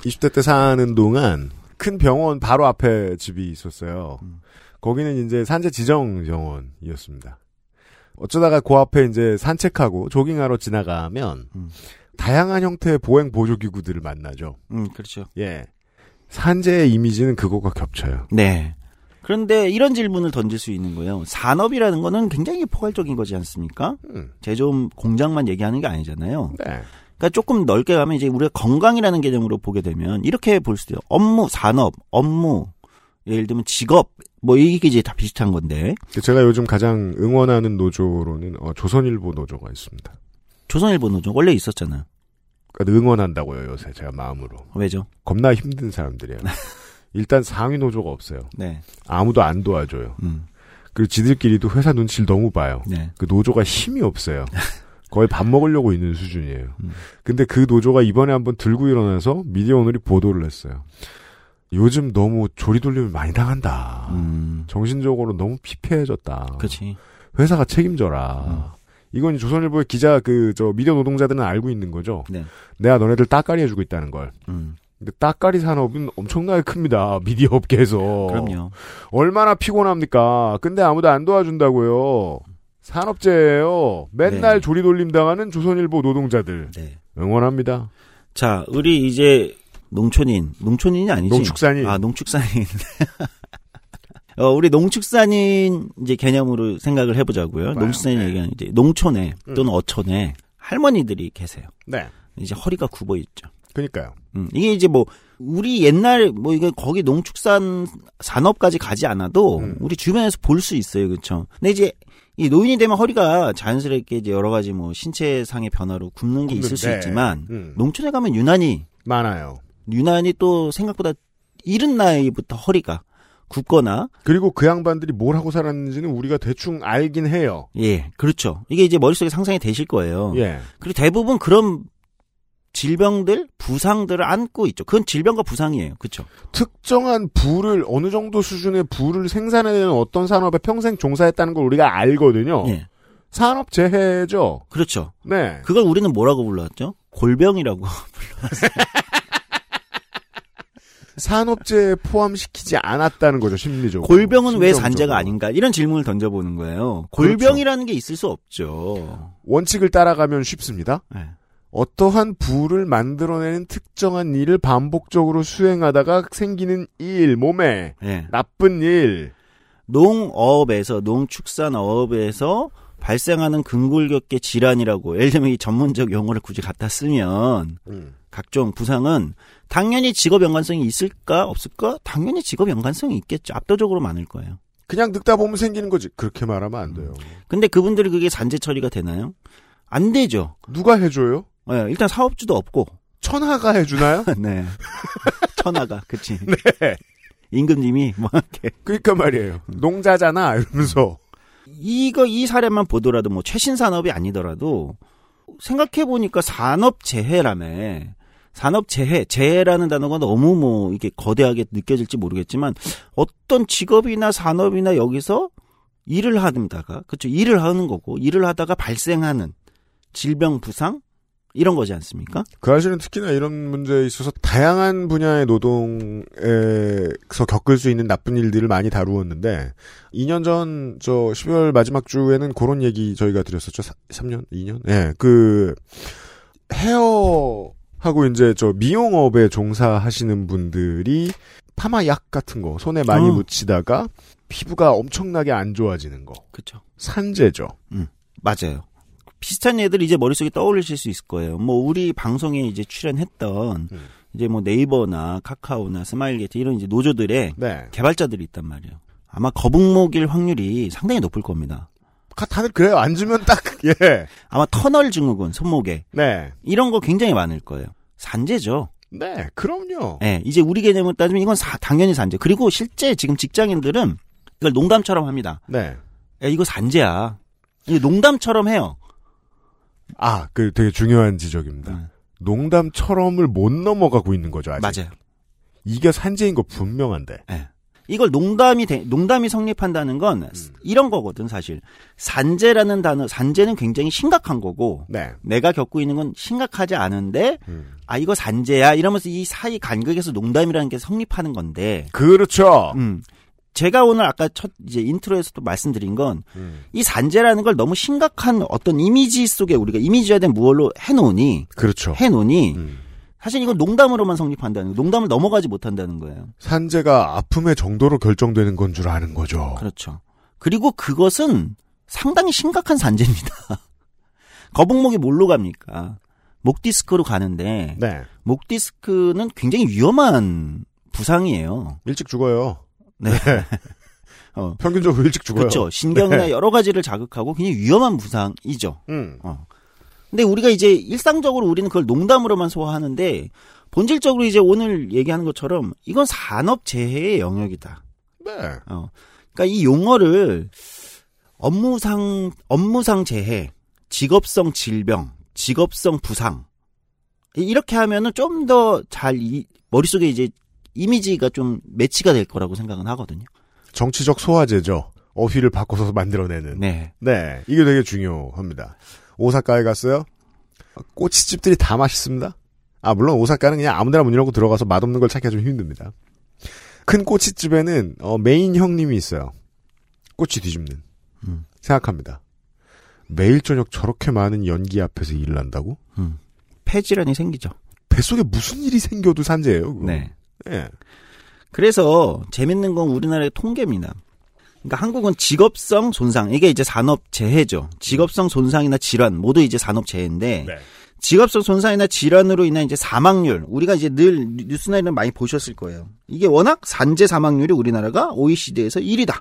20대 때 사는 동안 큰 병원 바로 앞에 집이 있었어요. 음. 거기는 이제 산재 지정 병원이었습니다. 어쩌다가 그 앞에 이제 산책하고 조깅하러 지나가면 음. 다양한 형태의 보행 보조 기구들을 만나죠. 음 그렇죠. 예. 산재의 이미지는 그거가 겹쳐요. 네. 그런데 이런 질문을 던질 수 있는 거예요. 산업이라는 거는 굉장히 포괄적인 거지 않습니까? 음. 제조업 공장만 얘기하는 게 아니잖아요. 네. 그러니까 조금 넓게 가면 이제 우리가 건강이라는 개념으로 보게 되면 이렇게 볼 수도 있어요. 업무, 산업, 업무, 예를 들면 직업, 뭐 이게 이제 다 비슷한 건데 제가 요즘 가장 응원하는 노조로는 어, 조선일보 노조가 있습니다. 조선일보 노조 원래 있었잖아요. 그러니까 응원한다고요 요새 제가 마음으로. 왜죠? 겁나 힘든 사람들이에요. <laughs> 일단 상위 노조가 없어요. 네. 아무도 안 도와줘요. 음. 그리고 지들끼리도 회사 눈치를 너무 봐요. 네. 그 노조가 힘이 없어요. <laughs> 거의 밥 먹으려고 있는 수준이에요. 음. 근데 그 노조가 이번에 한번 들고 일어나서 미디어 오늘이 보도를 했어요. 요즘 너무 조리돌림을 많이 당한다. 음. 정신적으로 너무 피폐해졌다. 그렇지. 회사가 책임져라. 이건 조선일보의 기자 그 저 미디어 노동자들은 알고 있는 거죠. 네. 내가 너네들 따까리 해주고 있다는 걸. 음. 근데 따까리 산업은 엄청나게 큽니다. 미디어 업계에서. 그럼요. 얼마나 피곤합니까? 근데 아무도 안 도와준다고요. 산업재예요. 맨날 네. 조리 돌림 당하는 조선일보 노동자들 네. 응원합니다. 자, 우리 이제 농촌인, 농촌인이 아니지. 농축산인. 아, 농축산인. <laughs> 어, 우리 농축산인 이제 개념으로 생각을 해보자고요. 봐요. 농축산인 네. 얘기하는 이제 농촌에 음. 또는 어촌에 할머니들이 계세요. 네. 이제 허리가 굽어 있죠. 그니까요. 음, 이게 이제 뭐 우리 옛날 뭐 이게 거기 농축산 산업까지 가지 않아도 음. 우리 주변에서 볼 수 있어요, 그렇죠? 근데 이제 이 노인이 되면 허리가 자연스럽게 이제 여러 가지 뭐 신체상의 변화로 굽는 게 있을 수 네. 있지만 음. 농촌에 가면 유난히 많아요. 유난히 또 생각보다 이른 나이부터 허리가 굽거나 그리고 그 양반들이 뭘 하고 살았는지는 우리가 대충 알긴 해요. 예 그렇죠 이게 이제 머릿속에 상상이 되실 거예요 예. 그리고 대부분 그런 질병들 부상들을 안고 있죠 그건 질병과 부상이에요 그렇죠 특정한 부를 어느 정도 수준의 부를 생산해내는 어떤 산업에 평생 종사했다는 걸 우리가 알거든요. 예 산업 재해죠. 그렇죠 네. 그걸 우리는 뭐라고 불렀죠 골병이라고 <laughs> 산업재에 포함시키지 않았다는 거죠, 심리적으로. 골병은 왜 심정적으로. 산재가 아닌가 이런 질문을 던져보는 거예요 골병이라는 게 있을 수 없죠 원칙을 따라가면 쉽습니다. 예. 어떠한 부를 만들어내는 특정한 일을 반복적으로 수행하다가 생기는 일, 몸에 예. 나쁜 일. 농업에서 농축산업에서 발생하는 근골격계 질환이라고 예를 들면 이 전문적 용어를 굳이 갖다 쓰면 음. 각종 부상은 당연히 직업 연관성이 있을까 없을까? 당연히 직업 연관성이 있겠죠. 압도적으로 많을 거예요. 그냥 늙다 보면 생기는 거지. 그렇게 말하면 안 돼요. 근데 그분들이 그게 산재 처리가 되나요? 안 되죠. 누가 해줘요? 예, 일단 사업주도 없고. 천하가 해주나요? <laughs> 네. <laughs> 천하가 그치. <laughs> 네. 임금님이 뭐 이렇게 그러니까 말이에요. 농자잖아 이러면서 이거 이 사례만 보더라도 뭐 최신 산업이 아니더라도 생각해 보니까 산업 재해라며 산업 재해 재해라는 단어가 너무 뭐 이게 거대하게 느껴질지 모르겠지만 어떤 직업이나 산업이나 여기서 일을 하다가 그렇죠 일을 하는 거고 일을 하다가 발생하는 질병 부상 이런 거지 않습니까? 그 사실은 특히나 이런 문제에 있어서 다양한 분야의 노동에서 겪을 수 있는 나쁜 일들을 많이 다루었는데 2년 전 저 12월 마지막 주에는 그런 얘기 저희가 드렸었죠. 3 년, 2년? 예. 네, 그 헤어 하고 이제 저 미용업에 종사하시는 분들이 파마약 같은 거 손에 많이 어. 묻히다가 피부가 엄청나게 안 좋아지는 거. 그렇죠. 산재죠. 맞아요. 비슷한 예들 이제 머릿속에 떠올리실 수 있을 거예요. 뭐 우리 방송에 이제 출연했던 음. 이제 뭐 네이버나 카카오나 스마일게이트 이런 이제 노조들의 네. 개발자들이 있단 말이에요. 아마 거북목일 확률이 상당히 높을 겁니다. 가- 다들 그래요. 앉으면 딱 <laughs> 예. 아마 터널 증후군 손목에 네. 이런 거 굉장히 많을 거예요. 산재죠. 네. 그럼요. 예, 이제 우리 개념을 따지면 이건 사- 당연히 산재. 그리고 실제 지금 직장인들은 이걸 농담처럼 합니다. 네. 야, 이거 산재야. 이거 농담처럼 해요. 아, 그 되게 중요한 지적입니다. 음, 농담처럼을 못 넘어가고 있는 거죠, 아직. 맞아요. 이게 산재인 거 분명한데. 예. 이걸 농담이 돼- 농담이 성립한다는 건 음. 이런 거거든 사실. 산재라는 단어, 산재는 굉장히 심각한 거고 네. 내가 겪고 있는 건 심각하지 않은데 음. 아 이거 산재야 이러면서 이 사이 간극에서 농담이라는 게 성립하는 건데. 그렇죠. 음. 제가 오늘 아까 첫 이제 인트로에서도 말씀드린 건이 음. 산재라는 걸 너무 심각한 어떤 이미지 속에 우리가 이미지화된 무얼로 해놓으니 그렇죠. 해놓으니 음. 사실 이건 농담으로만 성립한다는 거예요. 농담을 넘어가지 못한다는 거예요. 산재가 아픔의 정도로 결정되는 건 줄 아는 거죠. 그렇죠. 그리고 그것은 상당히 심각한 산재입니다. <laughs> 거북목이 뭘로 갑니까? 목 디스크로 가는데 네. 목 디스크는 굉장히 위험한 부상이에요. 일찍 죽어요. 네. <laughs> 어. 평균적으로 일찍 죽어요. 그렇죠. 신경이나 네. 여러 가지를 자극하고 굉장히 위험한 부상이죠. 음. 어. 근데 우리가 이제 일상적으로 우리는 그걸 농담으로만 소화하는데 본질적으로 이제 오늘 얘기하는 것처럼 이건 산업 재해의 영역이다. 네. 어. 그러니까 이 용어를 업무상 업무상 재해, 직업성 질병, 직업성 부상 이렇게 하면은 좀 더 잘 머릿속에 이제 이미지가 좀 매치가 될 거라고 생각은 하거든요. 정치적 소화제죠. 어휘를 바꿔서 만들어내는. 네. 네. 이게 되게 중요합니다. 오사카에 갔어요? 꼬치집들이 다 맛있습니다. 아, 물론 오사카는 그냥 아무 데나 문 열고 들어가서 맛없는 걸 찾기가 좀 힘듭니다. 큰 꼬치집에는 어, 메인 형님이 있어요. 꼬치 뒤집는. 음. 생각합니다. 매일 저녁 저렇게 많은 연기 앞에서 일을 한다고? 음. 폐질환이 생기죠. 뱃속에 무슨 일이 생겨도 산재예요. 그거. 네. 예. 그래서 재밌는 건 우리나라의 통계입니다. 그러니까 한국은 직업성 손상 이게 이제 산업 재해죠. 직업성 손상이나 질환 모두 이제 산업 재해인데 네. 직업성 손상이나 질환으로 인한 이제 사망률 우리가 이제 늘 뉴스나 이런 많이 보셨을 거예요. 이게 워낙 산재 사망률이 우리나라가 OECD에서 1위다.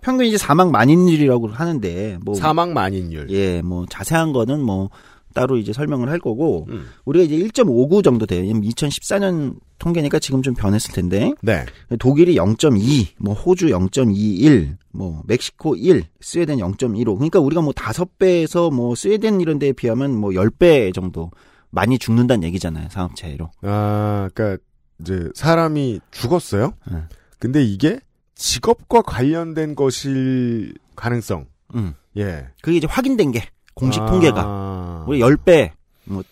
평균 이제 사망 만인율이라고 하는데 뭐 사망 만인율. 예, 뭐 자세한 거는 뭐 따로 이제 설명을 할 거고 음. 우리가 이제 1.59 정도 돼요. 2014년 통계니까 지금 좀 변했을 텐데 네. 독일이 0.2, 뭐 호주 0.21, 뭐 멕시코 1, 스웨덴 0.15. 그러니까 우리가 뭐 다섯 배에서 뭐 스웨덴 이런 데에 비하면 뭐 10배 정도 많이 죽는다는 얘기잖아요. 산업재해로. 아, 그러니까 이제 사람이 죽었어요. 네. 근데 이게 직업과 관련된 것일 가능성. 음. 예. 그게 이제 확인된 게 공식 아. 통계가 우리 10배, 뭐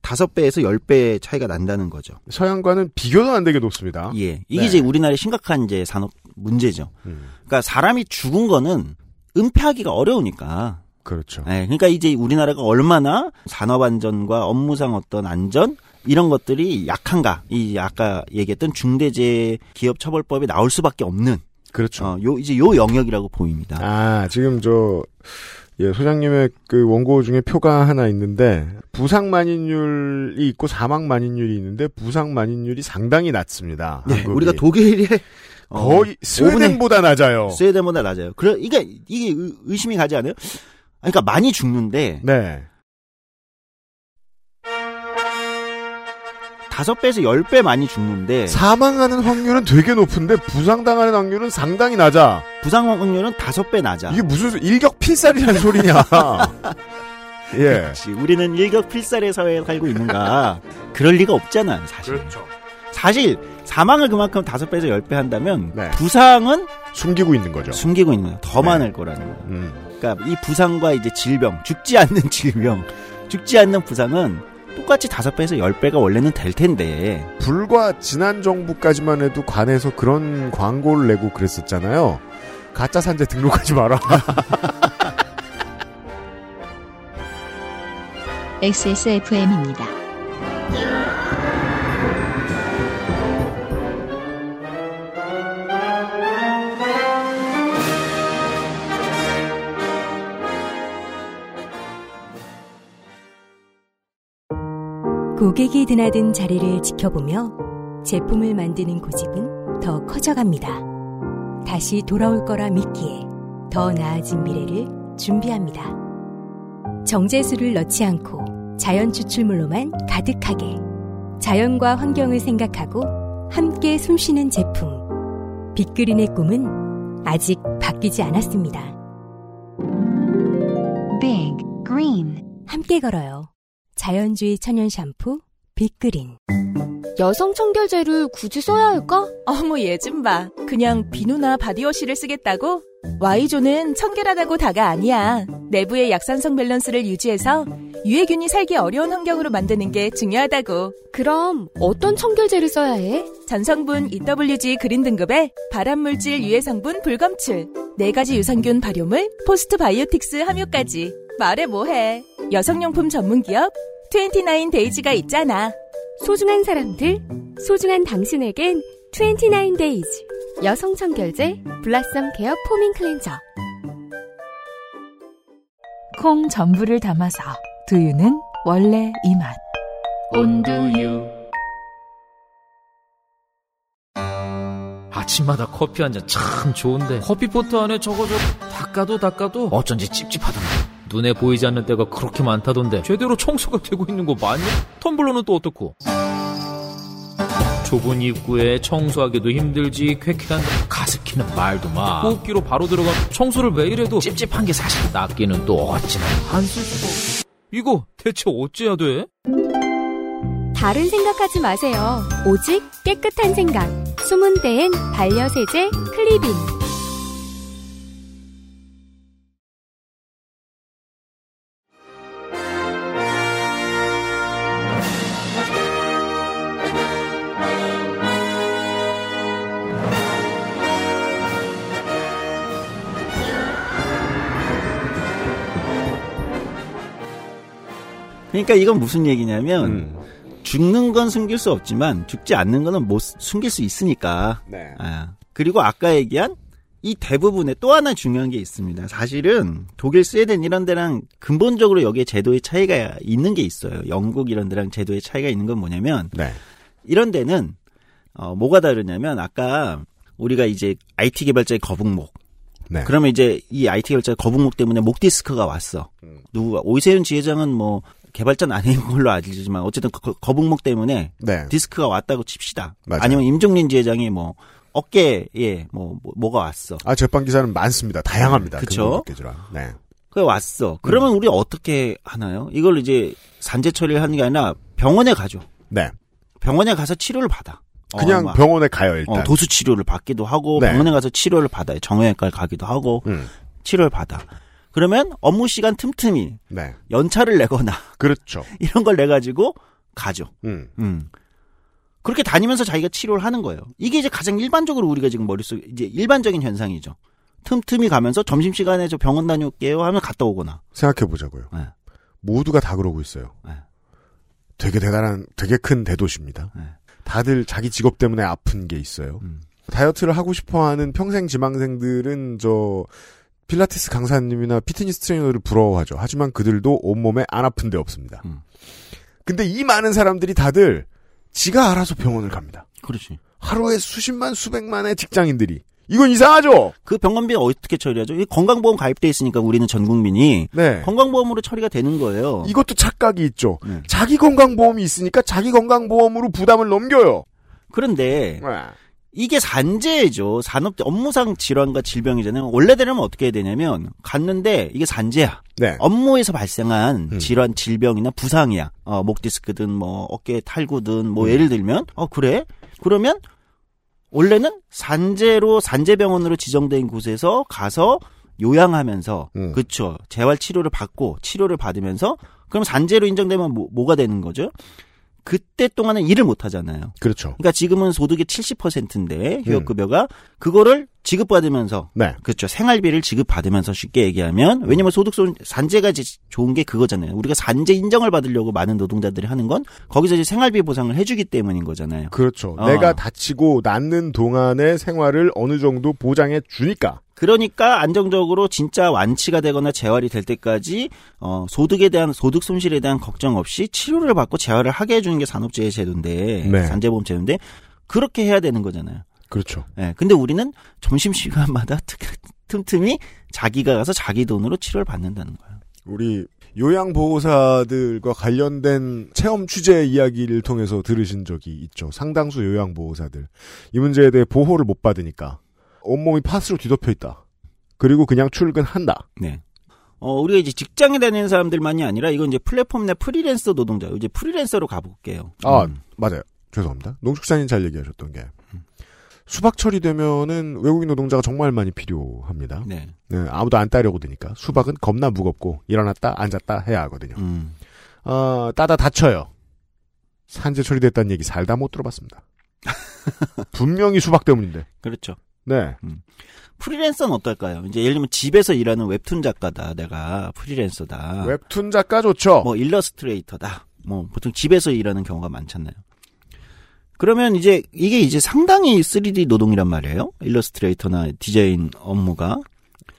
다섯 배에서 10배 차이가 난다는 거죠. 서양과는 비교도 안 되게 높습니다. 예. 이게 네. 이제 우리나라의 심각한 이제 산업 문제죠. 음, 그러니까 사람이 죽은 거는 은폐하기가 어려우니까. 그렇죠. 예, 그러니까 이제 우리나라가 얼마나 산업 안전과 업무상 어떤 안전 이런 것들이 약한가. 이 아까 얘기했던 중대재해 기업 처벌법이 나올 수밖에 없는 그렇죠. 어, 요 이제 요 영역이라고 보입니다. 아, 지금 저, 예, 소장님의 그 원고 중에 표가 하나 있는데, 부상 만인율이 있고 사망 만인율이 있는데, 부상 만인율이 상당히 낮습니다. 네, 한국이. 우리가 독일의 어, 거의 스웨덴보다 낮아요. 스웨덴보다 낮아요. 그래 이게 이게 의- 의심이 가지 않아요? 그러니까 많이 죽는데 네. 다섯 배에서 열배 많이 죽는데 사망하는 확률은 되게 높은데, 부상당하는 확률은 상당히 낮아. 부상 확률은 다섯 배 낮아. 이게 무슨 소- 일격 필살이라는 소리냐. <laughs> 예. 그렇지. 우리는 일격 필살의 사회에 살고 있는가? 그럴 리가 없잖아요, 사실. 그렇죠. 사실 사망을 그만큼 다섯 배에서 열배 한다면 네. 부상은 숨기고 있는 거죠. 숨기고 있는. 더 네. 많을 거라는 거예요. 음. 그러니까 이 부상과 이제 질병, 죽지 않는 <laughs> 질병, 죽지 않는 부상은 똑같이 다섯 배에서 열 배가 원래는 될 텐데 불과 지난 정부까지만 해도 관에서 그런 광고를 내고 그랬었잖아요. 가짜 산재 등록하지 마라. <laughs> XSFM입니다. 고객이 드나든 자리를 지켜보며 제품을 만드는 고집은 더 커져갑니다. 다시 돌아올 거라 믿기에 더 나아진 미래를 준비합니다. 정제수를 넣지 않고 자연 추출물로만 가득하게 자연과 환경을 생각하고 함께 숨쉬는 제품. 빅그린의 꿈은 아직 바뀌지 않았습니다. Big Green 함께 걸어요. 자연주의 천연 샴푸 빅그린. 여성 청결제를 굳이 써야 할까? 어머 얘 좀 봐. 그냥 비누나 바디워시를 쓰겠다고? Y존은 청결하다고 다가 아니야. 내부의 약산성 밸런스를 유지해서 유해균이 살기 어려운 환경으로 만드는 게 중요하다고. 그럼 어떤 청결제를 써야 해? 전성분 EWG 그린 등급의 발암물질 유해 성분 불검출, 네 가지 유산균 발효물, postbiotics 함유까지. 말해 뭐해. 여성용품 전문 기업 29Days가 있잖아. 소중한 사람들, 소중한 당신에겐 29Days 여성 청결제 Blossom Care Foaming Cleanser. 콩 전부를 담아서 두유는 원래 이 맛. 온두유. 아침마다 커피 한 잔 참 좋은데. 커피포트 안에 저거 저 닦아도 닦아도. 어쩐지 찝찝하던데 눈에 보이지 않는 때가 그렇게 많다던데 제대로 청소가 되고 있는 거 맞냐? 텀블러는 또 어떻고? 좁은 입구에 청소하기도 힘들지 쾌쾌한 가습기는 말도 마 호흡기로 바로 들어가 청소를 매일 해도 찝찝한 게 사실 낫기는 또 어찌나 안쓸 수가 없 이거 대체 어찌해야 돼? 다른 생각하지 마세요. 오직 깨끗한 생각. 숨은 데엔 반려세제 클리빈. 그러니까 이건 무슨 얘기냐면 음. 죽는 건 숨길 수 없지만 죽지 않는 거는 못 숨길 수 있으니까. 네. 아, 그리고 아까 얘기한 이 대부분에 또 하나 중요한 게 있습니다. 사실은 독일, 스웨덴 이런 데랑 근본적으로 여기에 제도의 차이가 있는 게 있어요. 영국 이런 데랑 제도의 차이가 있는 건 뭐냐면 네. 이런 데는 어, 뭐가 다르냐면 아까 우리가 이제 IT 개발자의 거북목 네. 그러면 이제 이 IT 개발자 거북목 때문에 목 디스크가 왔어. 음. 누구가 오이세윤 지회장은 뭐 개발자는 아닌 걸로 알지만 어쨌든 거, 거북목 때문에 네. 디스크가 왔다고 칩시다. 맞아요. 아니면 임종린 지회장이 뭐 어깨에 뭐, 뭐 뭐가 왔어. 아, 제빵 기사는 많습니다. 다양합니다. 그쵸? 근본적계주라. 네. 그게 왔어. 그러면 우리 어떻게 하나요? 이걸 이제 산재 처리를 하는 게 아니라 병원에 가죠. 네. 병원에 가서 치료를 받아. 어, 그냥 막, 병원에 가요, 일단. 어, 도수 치료를 받기도 하고 네. 병원에 가서 치료를 받아요. 정형외과를 가기도 하고 음. 치료를 받아. 그러면 업무 시간 틈틈이 네. 연차를 내거나 <laughs> 그렇죠. 이런 걸 내 가지고 가죠. 음. 음. 그렇게 다니면서 자기가 치료를 하는 거예요. 이게 이제 가장 일반적으로 우리가 지금 머릿속에 이제 일반적인 현상이죠. 틈틈이 가면서 점심 시간에 저 병원 다녀올게요 하면 갔다 오거나. 생각해 보자고요. 네. 모두가 다 그러고 있어요. 네. 되게 대단한, 되게 큰 대도시입니다. 네. 다들 자기 직업 때문에 아픈 게 있어요. 음. 다이어트를 하고 싶어 하는 평생 지망생들은 저, 필라테스 강사님이나 피트니스 트레이너를 부러워하죠. 하지만 그들도 온몸에 안 아픈 데 없습니다. 음. 근데 이 많은 사람들이 다들 지가 알아서 병원을 갑니다. 그렇지. 하루에 수십만, 수백만의 직장인들이. 이건 이상하죠? 그 병원비 어떻게 처리하죠? 이 건강보험 가입돼 있으니까 우리는 전 국민이 네. 건강보험으로 처리가 되는 거예요. 이것도 착각이 있죠. 네. 자기 건강보험이 있으니까 자기 건강보험으로 부담을 넘겨요. 그런데 네. 이게 산재죠. 산업 업무상 질환과 질병이잖아요. 원래대로는 어떻게 해야 되냐면 갔는데 이게 산재야. 네. 업무에서 발생한 음. 질환, 질병이나 부상이야. 어, 목 디스크든 뭐 어깨 탈구든 뭐 음. 예를 들면 어 그래? 그러면 원래는 산재로 산재병원으로 지정된 곳에서 가서 요양하면서 음. 그쵸 재활 치료를 받고 치료를 받으면서 그럼 산재로 인정되면 뭐, 뭐가 되는 거죠? 그때 동안은 일을 못 하잖아요. 그렇죠. 그러니까 지금은 소득의 70%인데 휴업급여가 그거를 지급받으면서 네. 그렇죠 생활비를 지급받으면서 쉽게 얘기하면 왜냐면 소득 손 산재가 좋은 게 그거잖아요. 우리가 산재 인정을 받으려고 많은 노동자들이 하는 건 거기서 이제 생활비 보상을 해주기 때문인 거잖아요. 그렇죠. 어. 내가 다치고 낫는 동안의 생활을 어느 정도 보장해 주니까. 그러니까 안정적으로 진짜 완치가 되거나 재활이 될 때까지 어, 소득에 대한 소득 손실에 대한 걱정 없이 치료를 받고 재활을 하게 해주는 게 산업재해 제도인데 네. 산재보험 제도인데 그렇게 해야 되는 거잖아요. 그렇죠. 예, 근데 우리는 점심 시간마다 <laughs> 틈- 틈틈이 자기가 가서 자기 돈으로 치료를 받는다는 거예요. 우리 요양보호사들과 관련된 체험 취재 이야기를 통해서 들으신 적이 있죠. 상당수 요양보호사들. 이 문제에 대해 보호를 못 받으니까 온몸이 팥으로 뒤덮여 있다. 그리고 그냥 출근한다. 네. 어, 우리가 이제 직장에 다니는 사람들만이 아니라 이건 이제 플랫폼 내 프리랜서 노동자, 이제 프리랜서로 가볼게요. 아, 음. 맞아요. 죄송합니다. 농축사님 잘 얘기하셨던 게. 수박 처리되면은 외국인 노동자가 정말 많이 필요합니다. 네. 네, 아무도 안 따려고 드니까. 수박은 겁나 무겁고, 일어났다, 앉았다 해야 하거든요. 음. 어, 따다 다쳐요. 산재 처리됐다는 얘기 살다 못 들어봤습니다. <laughs> 분명히 수박 때문인데. 그렇죠. 네. 프리랜서는 어떨까요? 이제 예를 들면 집에서 일하는 웹툰 작가다. 내가 프리랜서다. 웹툰 작가 좋죠. 뭐 일러스트레이터다. 뭐 보통 집에서 일하는 경우가 많잖아요. 그러면 이제 이게 이제 상당히 3D 노동이란 말이에요. 일러스트레이터나 디자인 업무가.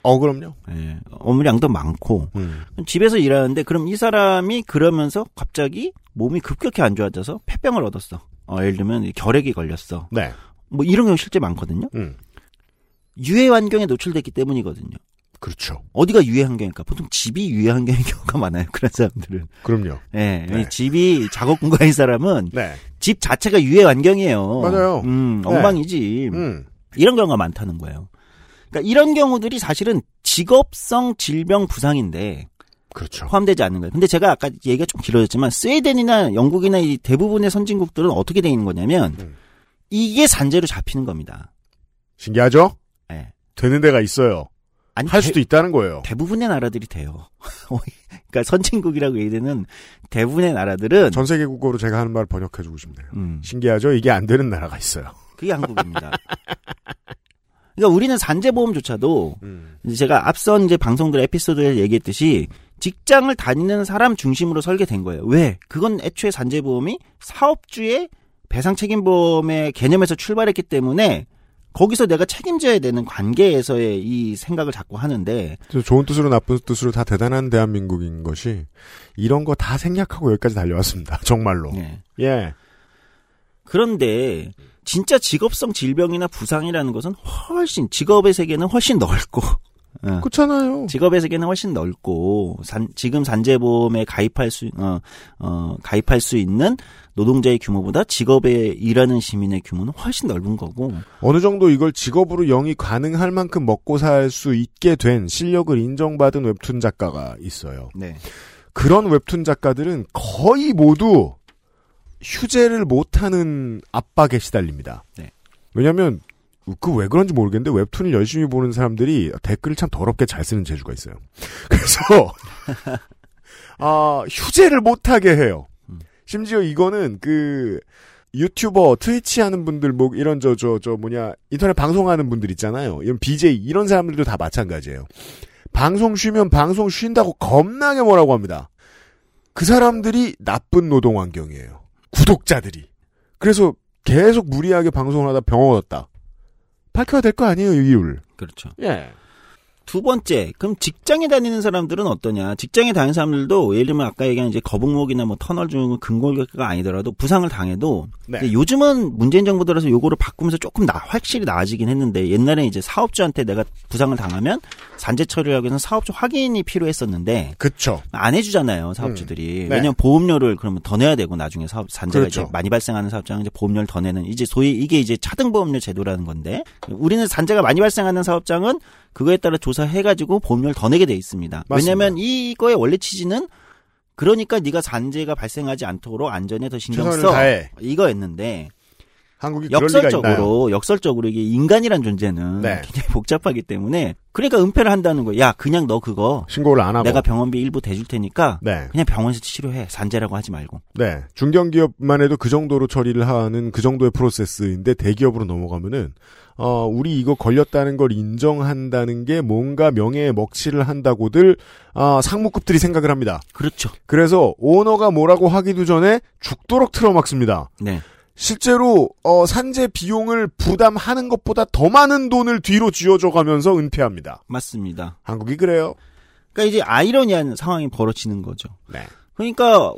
어, 그럼요. 예, 업무량도 많고. 음. 집에서 일하는데 그럼 이 사람이 그러면서 갑자기 몸이 급격히 안 좋아져서 폐병을 얻었어. 어, 예를 들면 결핵이 걸렸어. 네. 뭐 이런 경우 실제 많거든요. 음. 유해 환경에 노출됐기 때문이거든요. 그렇죠. 어디가 유해 환경일까? 보통 집이 유해 환경인 <laughs> 경우가 많아요. 그런 사람들은. 그럼요. 예, 네. 집이 작업 공간인 사람은 네. 집 자체가 유해 환경이에요. 맞아요. 음, 네. 엉망이지. 음. 이런 경우가 많다는 거예요. 그러니까 이런 경우들이 사실은 직업성 질병 부상인데 그렇죠. 포함되지 않는 거예요. 근데 제가 아까 얘기가 좀 길어졌지만 스웨덴이나 영국이나 이 대부분의 선진국들은 어떻게 돼 있는 거냐면 음. 이게 산재로 잡히는 겁니다. 신기하죠? 예. 되는 데가 있어요. 아니, 할 대- 수도 있다는 거예요. 대부분의 나라들이 돼요. <laughs> 그러니까 선진국이라고 얘기되는 대부분의 나라들은 전 세계 국어로 제가 하는 말 번역해 주고 싶네요. 음, 신기하죠? 이게 안 되는 나라가 있어요. 그게 한국입니다. <laughs> 그러니까 우리는 산재보험조차도 음. 제가 앞선 이제 방송들 에피소드에 얘기했듯이 직장을 다니는 사람 중심으로 설계된 거예요. 왜? 그건 애초에 산재보험이 사업주의 배상 책임보험의 개념에서 출발했기 때문에 거기서 내가 책임져야 되는 관계에서의 이 생각을 자꾸 하는데 좋은 뜻으로 나쁜 뜻으로 다 대단한 대한민국인 것이 이런 거 다 생략하고 여기까지 달려왔습니다. <laughs> 정말로. 네. 예. 그런데 진짜 직업성 질병이나 부상이라는 것은 훨씬 직업의 세계는 훨씬 넓고 어, 그렇잖아요. 직업의 세계는 훨씬 넓고 산- 지금 산재보험에 가입할 수 어, 어, 가입할 수 있는 노동자의 규모보다 직업에 일하는 시민의 규모는 훨씬 넓은 거고 어느 정도 이걸 직업으로 영위 가능할 만큼 먹고 살 수 있게 된 실력을 인정받은 웹툰 작가가 있어요. 네. 그런 웹툰 작가들은 거의 모두 휴재를 못하는 압박에 시달립니다. 네. 왜냐하면 그 왜 그런지 모르겠는데 웹툰을 열심히 보는 사람들이 댓글을 참 더럽게 잘 쓰는 재주가 있어요. <laughs> 그래서 아 휴재를 못하게 해요. 음. 심지어 이거는 그 유튜버, 트위치 하는 분들, 뭐, 이런, 저, 저, 저, 뭐냐, 인터넷 방송하는 분들 있잖아요. 이런 BJ, 이런 사람들도 다 마찬가지예요. 방송 쉬면 방송 쉰다고 겁나게 뭐라고 합니다. 그 사람들이 나쁜 노동 환경이에요. 구독자들이. 그래서 계속 무리하게 방송을 하다 병 얻었다. 밝혀야 될 거 아니에요, 이 이유를. 그렇죠. 예. 두 번째, 그럼 직장에 다니는 사람들은 어떠냐? 직장에 다니는 사람들도 예를 들면 아까 얘기한 이제 거북목이나 뭐 터널 중 근골격가 아니더라도 부상을 당해도 네. 요즘은 문재인 정부 들어서 요거를 바꾸면서 조금 나 확실히 나아지긴 했는데 옛날에 이제 사업주한테 내가 부상을 당하면 산재 처리를 하기 위해서 사업주 확인이 필요했었는데 그쵸. 안 해주잖아요 사업주들이 음. 네. 왜냐면 보험료를 그러면 더 내야 되고 나중에 사업 산재가 그렇죠. 이제 많이 발생하는 사업장은 이제 보험료를 더 내는 이제 소위 이게 이제 차등 보험료 제도라는 건데 우리는 산재가 많이 발생하는 사업장은 그거에 따라 조사해가지고 보험료를 더 내게 돼 있습니다. 맞습니다. 왜냐하면 이거의 원래 취지는 그러니까 네가 산재가 발생하지 않도록 안전에 더 신경 써. 이거였는데 한국이? 역설적으로 역설적으로 이게 인간이란 존재는 네. 굉장히 <laughs> 복잡하기 때문에 그러니까 은폐를 한다는 거야. 야 그냥 너 그거 신고를 안 하고. 내가 병원비 일부 대줄 테니까 네. 그냥 병원에서 치료해 산재라고 하지 말고. 네. 중견기업만 해도 그 정도로 처리를 하는 그 정도의 프로세스인데 대기업으로 넘어가면은 어, 우리 이거 걸렸다는 걸 인정한다는 게 뭔가 명예에 먹칠을 한다고들 아, 상무급들이 생각을 합니다. 그렇죠. 그래서 오너가 뭐라고 하기도 전에 죽도록 틀어막습니다. 네. 실제로 어, 산재 비용을 부담하는 것보다 더 많은 돈을 뒤로 쥐어줘 가면서 은폐합니다. 맞습니다. 한국이 그래요. 그러니까 이제 아이러니한 상황이 벌어지는 거죠. 네. 그러니까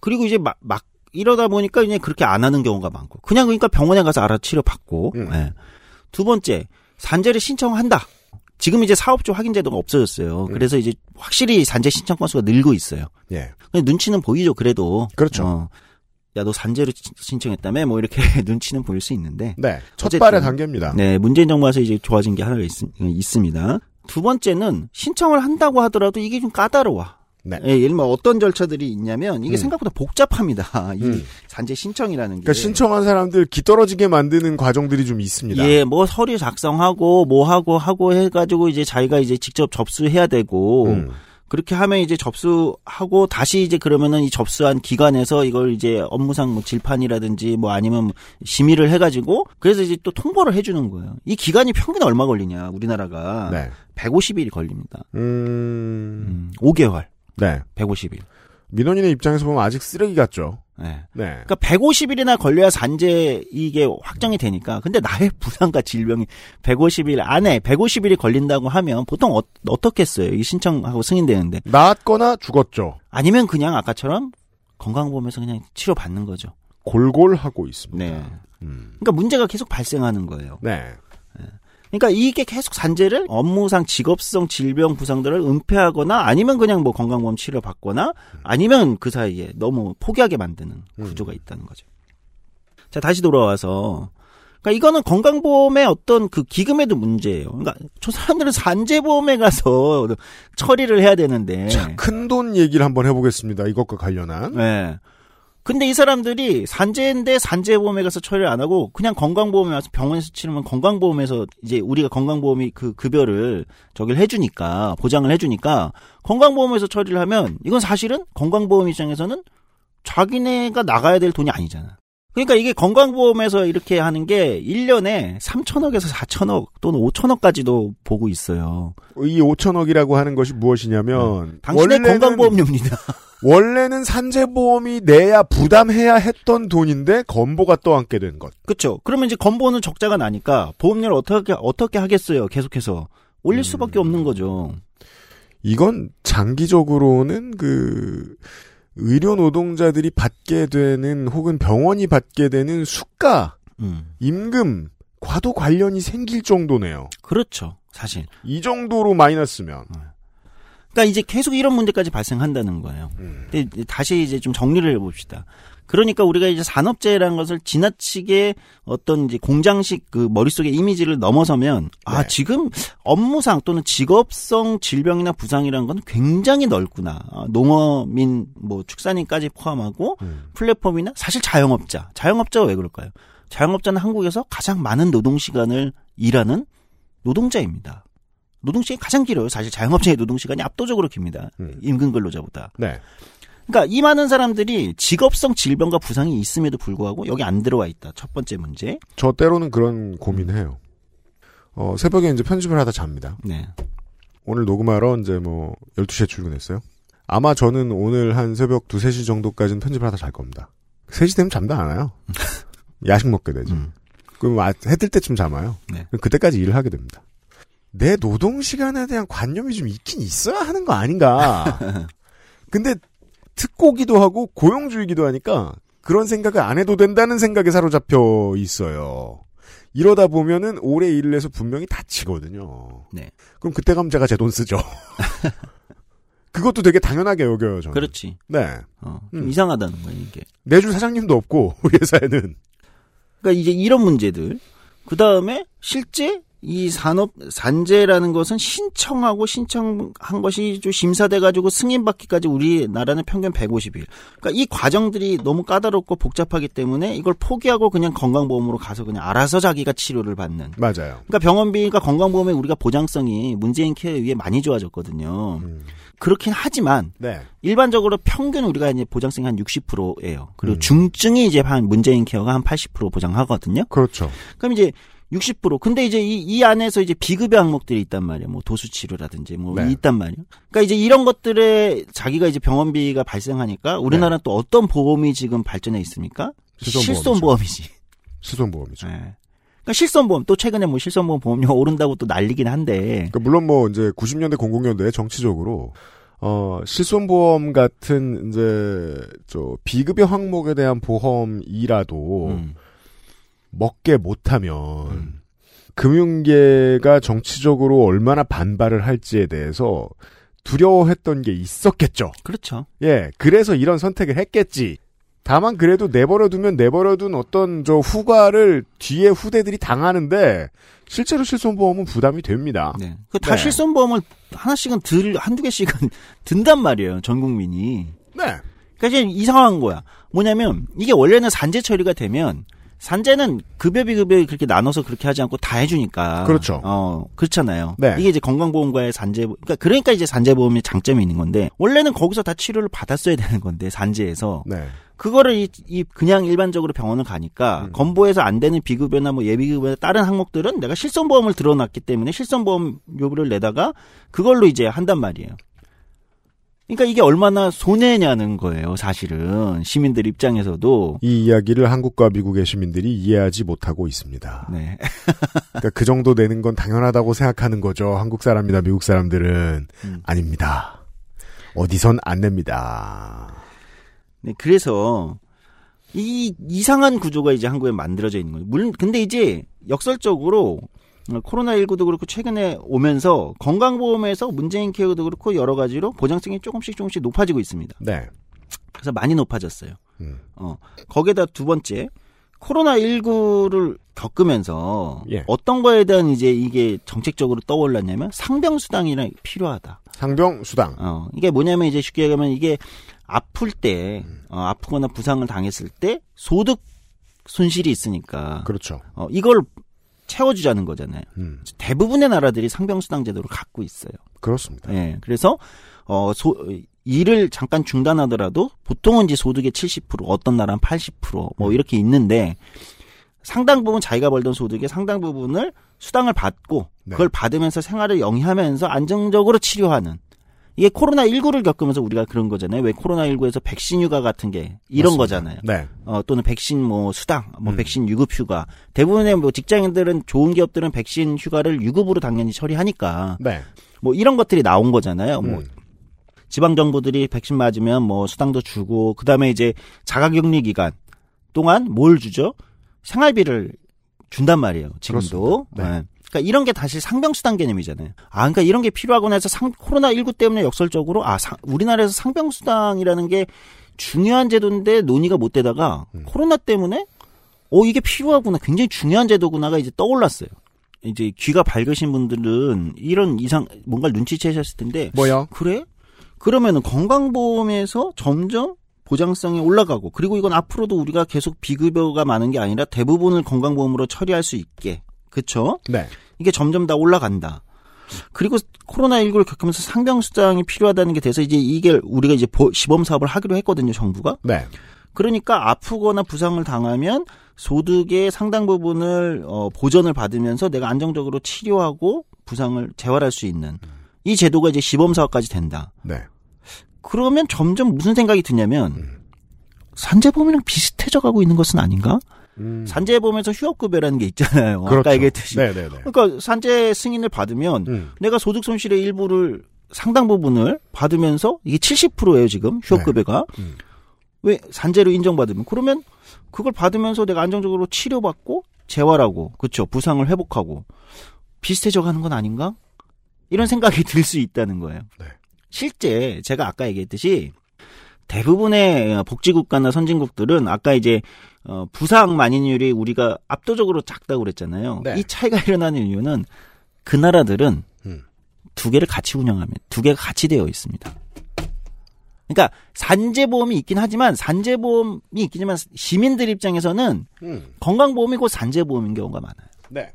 그리고 이제 막, 막 이러다 보니까 이제 그렇게 안 하는 경우가 많고 그냥 그러니까 병원에 가서 알아 치료 받고 음. 예. 두 번째 산재를 신청한다. 지금 이제 사업주 확인 제도가 없어졌어요. 음. 그래서 이제 확실히 산재 신청 건수가 늘고 있어요. 예. 눈치는 보이죠. 그래도 그렇죠. 어, 야 너 산재를 신- 신청했다며 뭐 이렇게 <laughs> 눈치는 보일 수 있는데 네. 첫 어쨌든, 발의 단계입니다. 네, 문재인 정부 와서 이제 좋아진 게 하나가 있, 습니다 두 번째는 신청을 한다고 하더라도 이게 좀 까다로워. 네. 예, 예를 들면 어떤 절차들이 있냐면 이게 음. 생각보다 복잡합니다. <laughs> 이 음. 산재 신청이라는 게. 그러니까 신청한 사람들 기 떨어지게 만드는 과정들이 좀 있습니다. 예, 뭐 서류 작성하고 뭐 하고 하고 해가지고 이제 자기가 이제 직접 접수해야 되고 음. 그렇게 하면 이제 접수하고 다시 이제 그러면은 이 접수한 기관에서 이걸 이제 업무상 뭐 질판이라든지 뭐 아니면 심의를 해가지고 그래서 이제 또 통보를 해주는 거예요. 이 기간이 평균 얼마 걸리냐 우리나라가 네. 150일이 걸립니다. 음. 음, 5개월 네. 150일. 민원인의 입장에서 보면 아직 쓰레기 같죠. 네. 네. 그러니까 150일이나 걸려야 산재 이게 확정이 되니까. 근데 나의 <laughs> 부상과 질병이 150일 안에 150일이 걸린다고 하면 보통 어, 어떻겠어요? 이 신청하고 승인되는데. 나았거나 죽었죠. 아니면 그냥 아까처럼 건강보험에서 그냥 치료 받는 거죠. 골골하고 있습니다. 네. 음. 그러니까 문제가 계속 발생하는 거예요. 네. 그러니까 이게 계속 산재를 업무상 직업성 질병 부상들을 은폐하거나 아니면 그냥 뭐 건강보험 치료 받거나 아니면 그 사이에 너무 포기하게 만드는 구조가 있다는 거죠. 자, 다시 돌아와서 그러니까 이거는 건강보험의 어떤 그 기금에도 문제예요. 그러니까 저 사람들은 산재보험에 가서 <laughs> 처리를 해야 되는데 자, 큰 돈 얘기를 한번 해보겠습니다. 이것과 관련한. 네. 근데 이 사람들이 산재인데 산재보험에 가서 처리를 안 하고 그냥 건강보험에 와서 병원에서 치르면 건강보험에서 이제 우리가 건강보험이 그 급여를 저기를 해주니까 보장을 해주니까 건강보험에서 처리를 하면 이건 사실은 건강보험 입장에서는 자기네가 나가야 될 돈이 아니잖아. 그러니까 이게 건강보험에서 이렇게 하는 게 1년에 3천억에서 4천억 또는 5천억까지도 보고 있어요. 이 5천억이라고 하는 것이 무엇이냐면 당신의 원래는- 건강보험료입니다. <laughs> 원래는 산재보험이 내야 부담해야 했던 돈인데 건보가 떠안게 된 것. 그렇죠. 그러면 이제 건보는 적자가 나니까 보험료를 어떻게 어떻게 하겠어요? 계속해서 올릴 수밖에 없는 거죠. 이건 장기적으로는 그 의료 노동자들이 받게 되는 혹은 병원이 받게 되는 수가, 음. 임금, 과도 관련이 생길 정도네요. 그렇죠. 사실. 이 정도로 마이너스면. 그러니까 이제 계속 이런 문제까지 발생한다는 거예요. 음. 근데 다시 이제 좀 정리를 해봅시다. 그러니까 우리가 이제 산업재해라는 것을 지나치게 어떤 이제 공장식 그 머릿속의 이미지를 넘어서면 아 네. 지금 업무상 또는 직업성 질병이나 부상이라는 건 굉장히 넓구나. 아, 농어민 뭐 축산인까지 포함하고 음. 플랫폼이나 사실 자영업자. 자영업자가 왜 그럴까요? 자영업자는 한국에서 가장 많은 노동 시간을 일하는 노동자입니다. 노동 시간이 가장 길어요. 사실 자영업자의 노동 시간이 압도적으로 깁니다. 음. 임금 근로자보다. 네. 그러니까 이 많은 사람들이 직업성 질병과 부상이 있음에도 불구하고 여기 안 들어와 있다. 첫 번째 문제. 저 때로는 그런 고민해요. 어, 새벽에 이제 편집을 하다 잡니다. 네. 오늘 녹음하러 이제 뭐 12시에 출근했어요. 아마 저는 오늘 한 새벽 2, 3시 정도까지는 편집을 하다 잘 겁니다. 3시 되면 잠도 안 와요. <laughs> 야식 먹게 되죠. 음. 그럼 아, 해뜰 때쯤 잠아요. 네. 그때까지 일을 하게 됩니다. 내 노동 시간에 대한 관념이 좀 있긴 있어야 하는 거 아닌가. <laughs> 근데 특고기도 하고 고용주의기도 하니까 그런 생각을 안 해도 된다는 생각에 사로잡혀 있어요. 이러다 보면은 오래 일을 해서 분명히 다치거든요. 네. 그럼 그때 가면 제가 제 돈 쓰죠. <laughs> 그것도 되게 당연하게 여겨요, 저는. 그렇지. 네. 어, 좀 음. 이상하다는 거예요, 이게. 내줄 사장님도 없고, <laughs> 우리 회사에는. 그러니까 이제 이런 문제들. 그 다음에 실제 이 산업 산재라는 것은 신청하고 신청한 것이 좀 심사돼 가지고 승인받기까지 우리나라는 평균 150일. 그러니까 이 과정들이 너무 까다롭고 복잡하기 때문에 이걸 포기하고 그냥 건강보험으로 가서 그냥 알아서 자기가 치료를 받는. 맞아요. 그러니까 병원비가 건강보험에 우리가 보장성이 문재인 케어에 의해 많이 좋아졌거든요. 음. 그렇긴 하지만 네. 일반적으로 평균 우리가 이제 보장성이 한 60%예요. 그리고 음. 중증이 이제 한 문재인 케어가 한 80% 보장하거든요. 그렇죠. 그럼 이제 60% 근데 이제 이, 이 안에서 이제 비급여 항목들이 있단 말이에요. 뭐 도수 치료라든지 뭐 네. 있단 말이에요. 그러니까 이제 이런 것들에 자기가 이제 병원비가 발생하니까 우리나라는 또 어떤 보험이 지금 발전해 있습니까? 네. 실손보험이지. 실손보험이죠. 네. 그러니까 실손보험 또 최근에 뭐 실손보험 보험료가 오른다고 또 난리긴 한데 그러니까 물론 뭐 이제 90년대 00년대에 정치적으로 어 실손보험 같은 이제 저 비급여 항목에 대한 보험이라도 음. 먹게 못하면 금융계가 정치적으로 얼마나 반발을 할지에 대해서 두려워했던 게 있었겠죠. 그렇죠. 예, 그래서 이런 선택을 했겠지. 다만 그래도 내버려두면 내버려둔 어떤 저 후과를 뒤에 후대들이 당하는데 실제로 실손보험은 부담이 됩니다. 네. 그다 네. 실손보험을 하나씩은 들 한두 개씩은 <laughs> 든단 말이에요. 전 국민이. 네. 그러니까 이제 이상한 거야. 뭐냐면 이게 원래는 산재 처리가 되면 산재는 급여 비급여 그렇게 나눠서 그렇게 하지 않고 다 해주니까. 그렇죠. 어 그렇잖아요. 네. 이게 이제 건강보험과의 산재 그러니까 그러니까 이제 산재보험의 장점이 있는 건데 원래는 거기서 다 치료를 받았어야 되는 건데 산재에서 네. 그거를 이, 이 그냥 일반적으로 병원을 가니까 음. 건보에서 안 되는 비급여나 뭐 예비급여나 다른 항목들은 내가 실손보험을 들어놨기 때문에 실손보험 요구를 내다가 그걸로 이제 한단 말이에요. 그러니까 이게 얼마나 손해냐는 거예요, 사실은. 시민들 입장에서도. 이 이야기를 한국과 미국의 시민들이 이해하지 못하고 있습니다. 네. <laughs> 그러니까 그 정도 내는 건 당연하다고 생각하는 거죠. 한국 사람이나 미국 사람들은 음. 아닙니다. 어디선 안 냅니다. 네, 그래서 이 이상한 구조가 이제 한국에 만들어져 있는 거예요. 물론 근데 이제 역설적으로 어, 코로나19도 그렇고 최근에 오면서 건강보험에서 문재인 케어도 그렇고 여러 가지로 보장성이 조금씩 조금씩 높아지고 있습니다. 네. 그래서 많이 높아졌어요. 음. 어, 거기에다 두 번째 코로나19를 겪으면서 예. 어떤 거에 대한 이제 이게 정책적으로 떠올랐냐면 상병수당이랑 필요하다. 상병 수당. 어, 이게 뭐냐면 이제 쉽게 얘기하면 이게 아플 때, 어, 아프거나 부상을 당했을 때 소득 손실이 있으니까. 그렇죠. 어, 이걸 채워주자는 거잖아요. 음. 대부분의 나라들이 상병수당 제도를 갖고 있어요. 그렇습니다. 예. 그래서, 어, 소, 일을 잠깐 중단하더라도 보통은 이제 소득의 70%, 어떤 나라는 80%뭐 음. 이렇게 있는데 상당 부분 자기가 벌던 소득의 상당 부분을 수당을 받고 네. 그걸 받으면서 생활을 영위하면서 안정적으로 치료하는 이게 코로나19를 겪으면서 우리가 그런 거잖아요. 왜 코로나19에서 백신 휴가 같은 게 이런 맞습니다. 거잖아요. 네. 어, 또는 백신 뭐 수당, 뭐 음. 백신 유급 휴가. 대부분의 뭐 직장인들은 좋은 기업들은 백신 휴가를 유급으로 당연히 처리하니까 네. 뭐 이런 것들이 나온 거잖아요. 뭐 음. 지방 정부들이 백신 맞으면 뭐 수당도 주고 그다음에 이제 자가 격리 기간 동안 뭘 주죠? 생활비를 준단 말이에요. 지금도. 네. 네. 그러니까 이런 게 다시 상병수당 개념이잖아요. 아, 그러니까 이런 게 필요하고 해서 상, 코로나19 때문에 역설적으로 아, 상- 우리나라에서 상병수당이라는 게 중요한 제도인데 논의가 못 되다가 음. 코로나 때문에 어, 이게 필요하구나. 굉장히 중요한 제도구나가 이제 떠올랐어요. 이제 귀가 밝으신 분들은 이런 이상 뭔가를 눈치채셨을 텐데 뭐요? 그래? 그러면은 건강보험에서 점점 보장성이 올라가고 그리고 이건 앞으로도 우리가 계속 비급여가 많은 게 아니라 대부분을 건강보험으로 처리할 수 있게 그쵸? 네. 이게 점점 다 올라간다. 그리고 코로나19를 겪으면서 상병수당이 필요하다는 게 돼서 이제 이게 우리가 이제 보- 시범 사업을 하기로 했거든요, 정부가. 네. 그러니까 아프거나 부상을 당하면 소득의 상당 부분을 어, 보전을 받으면서 내가 안정적으로 치료하고 부상을 재활할 수 있는 이 제도가 이제 시범 사업까지 된다. 네. 그러면 점점 무슨 생각이 드냐면 음. 산재보험이랑 비슷해져 가고 있는 것은 아닌가? 음. 산재보험에서 휴업급여라는 게 있잖아요. 그렇죠. 아까 얘기했듯이. 네네네. 그러니까 산재 승인을 받으면 음. 내가 소득 손실의 일부를 상당 부분을 받으면서 이게 70%예요 지금 휴업급여가 음. 왜 산재로 인정받으면 그러면 그걸 받으면서 내가 안정적으로 치료받고 재활하고 그렇죠 부상을 회복하고 비슷해져 가는 건 아닌가 이런 생각이 <laughs> 들 수 있다는 거예요. 네. 실제 제가 아까 얘기했듯이 대부분의 복지국가나 선진국들은 아까 이제 어, 부상 만인율이 우리가 압도적으로 작다고 그랬잖아요. 네. 이 차이가 일어나는 이유는 그 나라들은 음. 두 개를 같이 운영하면 두 개가 같이 되어 있습니다. 그러니까 산재보험이 있긴 하지만 산재보험이 있기지만 시민들 입장에서는 음. 건강보험이 고 산재보험인 경우가 많아요. 네.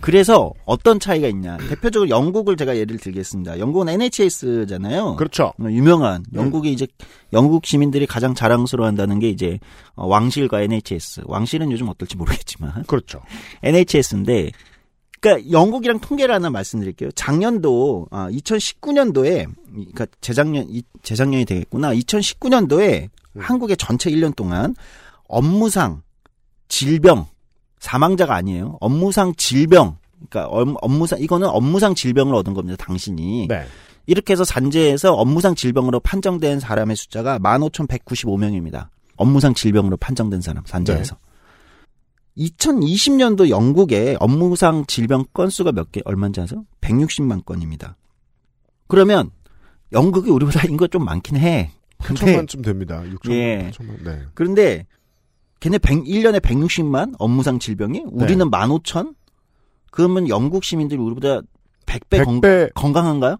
그래서 어떤 차이가 있냐? 대표적으로 영국을 제가 예를 들겠습니다. 영국은 NHS잖아요. 그렇죠. 어, 유명한 영국이 이제 영국 시민들이 가장 자랑스러워한다는 게 이제 어, 왕실과 NHS. 왕실은 요즘 어떨지 모르겠지만 그렇죠. <laughs> NHS인데 그러니까 영국이랑 통계를 하나 말씀드릴게요. 작년도 아 2019년도에 그러니까 재작년 이- 재작년이 되겠구나. 2019년도에 한국의 전체 1년 동안 업무상 질병 사망자가 아니에요. 업무상 질병 그러니까 업- 업무상 이거는 업무상 질병을 얻은 겁니다. 당신이 네. 이렇게 해서 산재에서 업무상 질병으로 판정된 사람의 숫자가 15,195명입니다. 업무상 질병으로 판정된 사람, 산재에서. 2020년도 영국의 업무상 질병 건수가 몇 개, 얼마인지 아세요? 160만 건입니다. 그러면 영국이 우리보다 인구가 좀 많긴 해. 근데, 천만쯤 됩니다. 6천 예. 천만. 네. 그런데 걔네 100, 1년에 160만 업무상 질병이 우리는 15,000? 그러면 영국 시민들이 우리보다 100배, 건, 100배. 건 강한가요?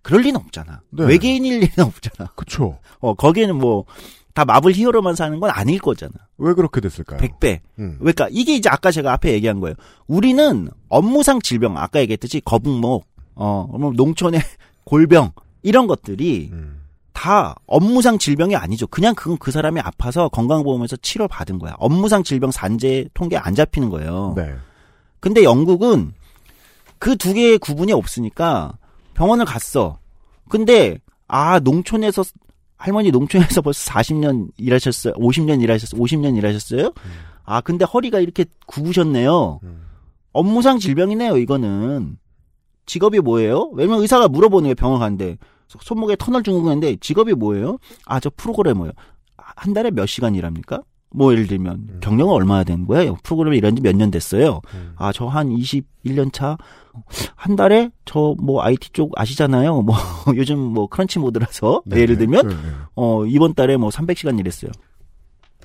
그럴 리는 없잖아. 네. 외계인일 리는 없잖아. 그쵸. 어, 거기에는 뭐, 다 마블 히어로만 사는 건 아닐 거잖아. 왜 그렇게 됐을까요? 100배. 음. 그러니까 이게 이제 아까 제가 앞에 얘기한 거예요. 우리는 업무상 질병, 아까 얘기했듯이 거북목, 어, 뭐 농촌의 <laughs> 골병, 이런 것들이 음. 다 업무상 질병이 아니죠. 그냥 그건 그 사람이 아파서 건강보험에서 치료 받은 거야. 업무상 질병 산재 통계 안 잡히는 거예요. 네. 근데 영국은 그 두 개의 구분이 없으니까 병원을 갔어. 근데 아, 농촌에서, 할머니 농촌에서 벌써 40년 일하셨어요? 50년 일하셨어요? 50년 일하셨어요? 아, 근데 허리가 이렇게 굽으셨네요. 업무상 질병이네요, 이거는. 직업이 뭐예요? 왜냐면 의사가 물어보는 게 병원 가는데, 손목에 터널 증후군 했는데, 직업이 뭐예요? 아, 저 프로그래머요. 한 달에 몇 시간 일합니까? 뭐 예를 들면 경력은 얼마나 된 거예요? 프로그램을 일한 지 몇 년 됐어요. 아, 저 한 21년 차. 한 달에 저 뭐 IT 쪽 아시잖아요. 뭐 <laughs> 요즘 뭐 crunch mode라서 네, 예를 들면 네, 네. 어 이번 달에 뭐 300시간 일했어요.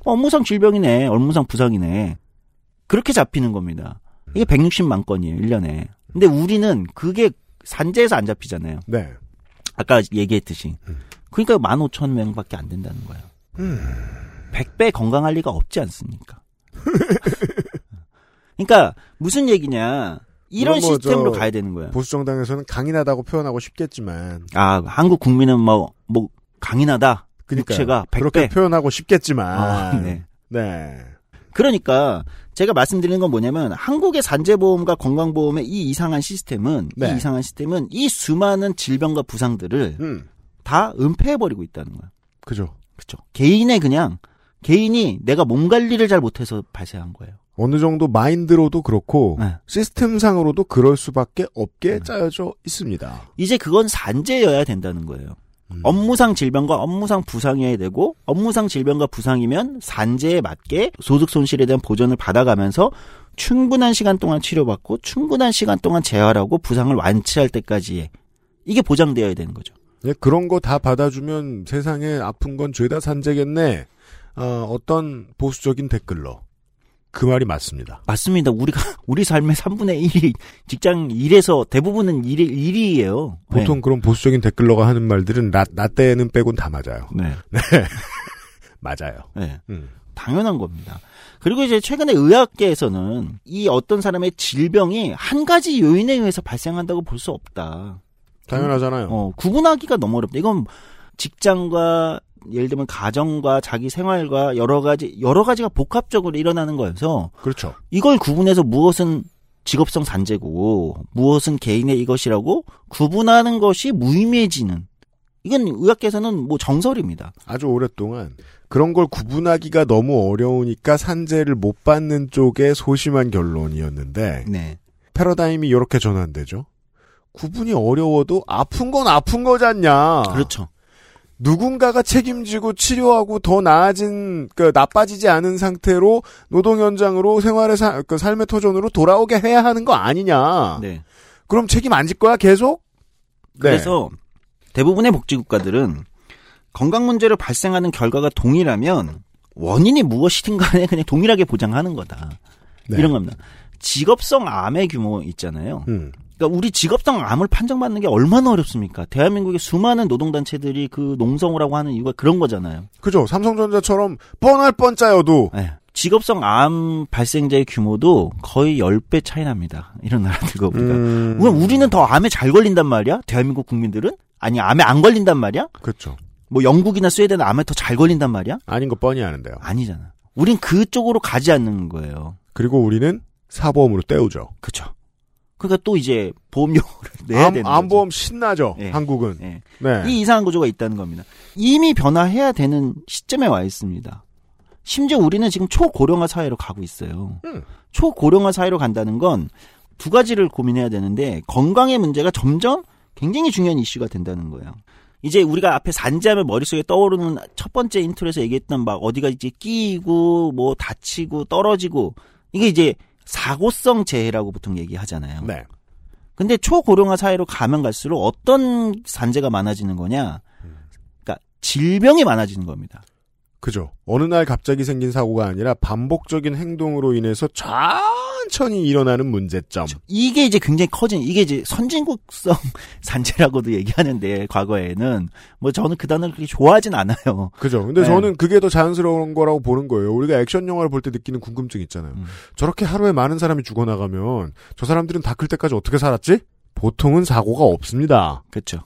업무상 질병이네. 업무상 부상이네. 그렇게 잡히는 겁니다. 이게 160만 건이에요, 1년에. 근데 우리는 그게 산재에서 안 잡히잖아요. 네. 아까 얘기했듯이. 그러니까 15,000명밖에 안 된다는 거예요. 100배 건강할 리가 없지 않습니까? <laughs> 그러니까 무슨 얘기냐. 이런 뭐 시스템으로 저 가야 되는 거예요. 보수 정당에서는 강인하다고 표현하고 싶겠지만 아, 한국 국민은 뭐, 뭐, 강인하다. 그러니까요. 육체가 100배. 그렇게 표현하고 싶겠지만 아, 네. 네. 그러니까 제가 말씀드리는 건 뭐냐면 한국의 산재보험과 건강보험의 이 이상한 시스템은 네. 이 이상한 시스템은 이 수많은 질병과 부상들을 음. 다 은폐해버리고 있다는 거야. 그죠. 그렇죠. 개인의 그냥 개인이 내가 몸 관리를 잘 못해서 발생한 거예요. 어느 정도 마인드로도 그렇고 네. 시스템상으로도 그럴 수밖에 없게 짜여져 있습니다. 이제 그건 산재여야 된다는 거예요. 음. 업무상 질병과 업무상 부상이어야 되고 업무상 질병과 부상이면 산재에 맞게 소득 손실에 대한 보전을 받아가면서 충분한 시간 동안 치료받고 충분한 시간 동안 재활하고 부상을 완치할 때까지의 이게 보장되어야 되는 거죠. 예, 그런 거 다 받아주면 세상에 아픈 건 죄다 산재겠네. 어, 어떤 보수적인 댓글러. 그 말이 맞습니다. 맞습니다. 우리가 <laughs> 우리 삶의 3분의 1이 직장 일에서 대부분은 일, 일이에요. 보통 그런 보수적인 댓글러가 하는 말들은 나, 나 때는 빼곤 다 맞아요. <laughs> 네. 맞아요. 네. 음. 당연한 겁니다. 그리고 이제 최근에 의학계에서는 이 어떤 사람의 질병이 한 가지 요인에 의해서 발생한다고 볼 수 없다. 당연하잖아요. 어, 구분하기가 너무 어렵다. 이건 직장과 예를 들면 가정과 자기 생활과 여러 가지 여러 가지가 복합적으로 일어나는 거여서 그렇죠. 이걸 구분해서 무엇은 직업성 산재고 무엇은 개인의 이것이라고 구분하는 것이 무의미해지는 이건 의학계에서는 뭐 정설입니다. 아주 오랫동안 그런 걸 구분하기가 너무 어려우니까 산재를 못 받는 쪽의 소심한 결론이었는데 네. 패러다임이 이렇게 전환되죠. 구분이 어려워도 아픈 건 아픈 거잖냐. 그렇죠. 누군가가 책임지고 치료하고 더 나아진 그 나빠지지 않은 상태로 노동 현장으로 생활의 사, 그 삶의 터전으로 돌아오게 해야 하는 거 아니냐. 네. 그럼 책임 안 질 거야 계속? 네. 그래서 대부분의 복지국가들은 건강 문제로 발생하는 결과가 동일하면 원인이 무엇이든 간에 그냥 동일하게 보장하는 거다. 네. 이런 겁니다. 직업성 암의 규모 있잖아요. 음. 그러니까 우리 직업성 암을 판정받는 게 얼마나 어렵습니까? 대한민국의 수많은 노동단체들이 그 농성을 하고 하는 이유가 그런 거잖아요. 그죠. 삼성전자처럼 뻔할 뻔짜여도 네. 직업성 암 발생자의 규모도 거의 10배 차이 납니다. 이런 나라들과 우리가. 음. 왜 우리는 더 암에 잘 걸린단 말이야? 대한민국 국민들은? 아니, 암에 안 걸린단 말이야? 그렇죠. 뭐 영국이나 스웨덴은 암에 더 잘 걸린단 말이야? 아닌 거 뻔히 아는데요. 아니잖아. 우린 그쪽으로 가지 않는 거예요. 그리고 우리는 사보험으로 때우죠. 그렇죠. 그러니까 또 이제 보험료를 <laughs> 내야 암, 되는 암보험 신나죠. 네. 한국은. 예. 네. 이 이상한 구조가 있다는 겁니다. 이미 변화해야 되는 시점에 와 있습니다. 심지어 우리는 지금 초고령화 사회로 가고 있어요. 음. 초고령화 사회로 간다는 건 두 가지를 고민해야 되는데 건강의 문제가 점점 굉장히 중요한 이슈가 된다는 거예요. 이제 우리가 앞에 산재하면 머릿속에 떠오르는 첫 번째 인트로에서 얘기했던 막 어디가 이제 끼고 뭐 다치고 떨어지고 이게 이제 사고성 재해라고 보통 얘기하잖아요. 네. 근데 초고령화 사회로 가면 갈수록 어떤 산재가 많아지는 거냐? 그러니까 질병이 많아지는 겁니다. 그죠. 어느 날 갑자기 생긴 사고가 아니라 반복적인 행동으로 인해서 천천히 일어나는 문제점. 이게 이제 굉장히 커진 이게 이제 선진국성 <laughs> 산재라고도 얘기하는데 과거에는 뭐 저는 그 단어를 그렇게 좋아하진 않아요. 그죠. 근데 네. 저는 그게 더 자연스러운 거라고 보는 거예요. 우리가 액션 영화를 볼 때 느끼는 궁금증 있잖아요. 음. 저렇게 하루에 많은 사람이 죽어나가면 저 사람들은 다 클 때까지 어떻게 살았지? 보통은 사고가 없습니다. 그렇죠.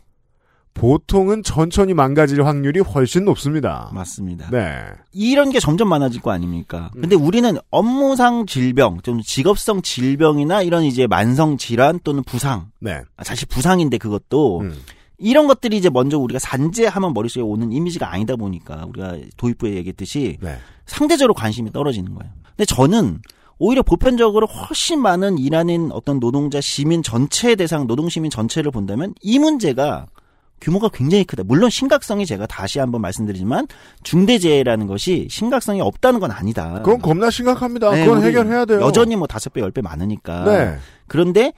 보통은 천천히 망가질 확률이 훨씬 높습니다. 맞습니다. 네. 이런 게 점점 많아질 거 아닙니까? 음. 근데 우리는 업무상 질병, 좀 직업성 질병이나 이런 이제 만성 질환 또는 부상, 네. 아, 사실 부상인데 그것도 음. 이런 것들이 이제 먼저 우리가 산재하면 머릿속에 오는 이미지가 아니다 보니까 우리가 도입부에 얘기했듯이 네. 상대적으로 관심이 떨어지는 거예요. 근데 저는 오히려 보편적으로 훨씬 많은 일하는 어떤 노동자 시민 전체 대상 노동 시민 전체를 본다면 이 문제가 규모가 굉장히 크다. 물론 심각성이 제가 다시 한번 말씀드리지만 중대재해라는 것이 심각성이 없다는 건 아니다. 그건 겁나 심각합니다. 네, 그건 해결해야 돼요. 여전히 뭐 다섯 배, 열 배 많으니까. 네. 그런데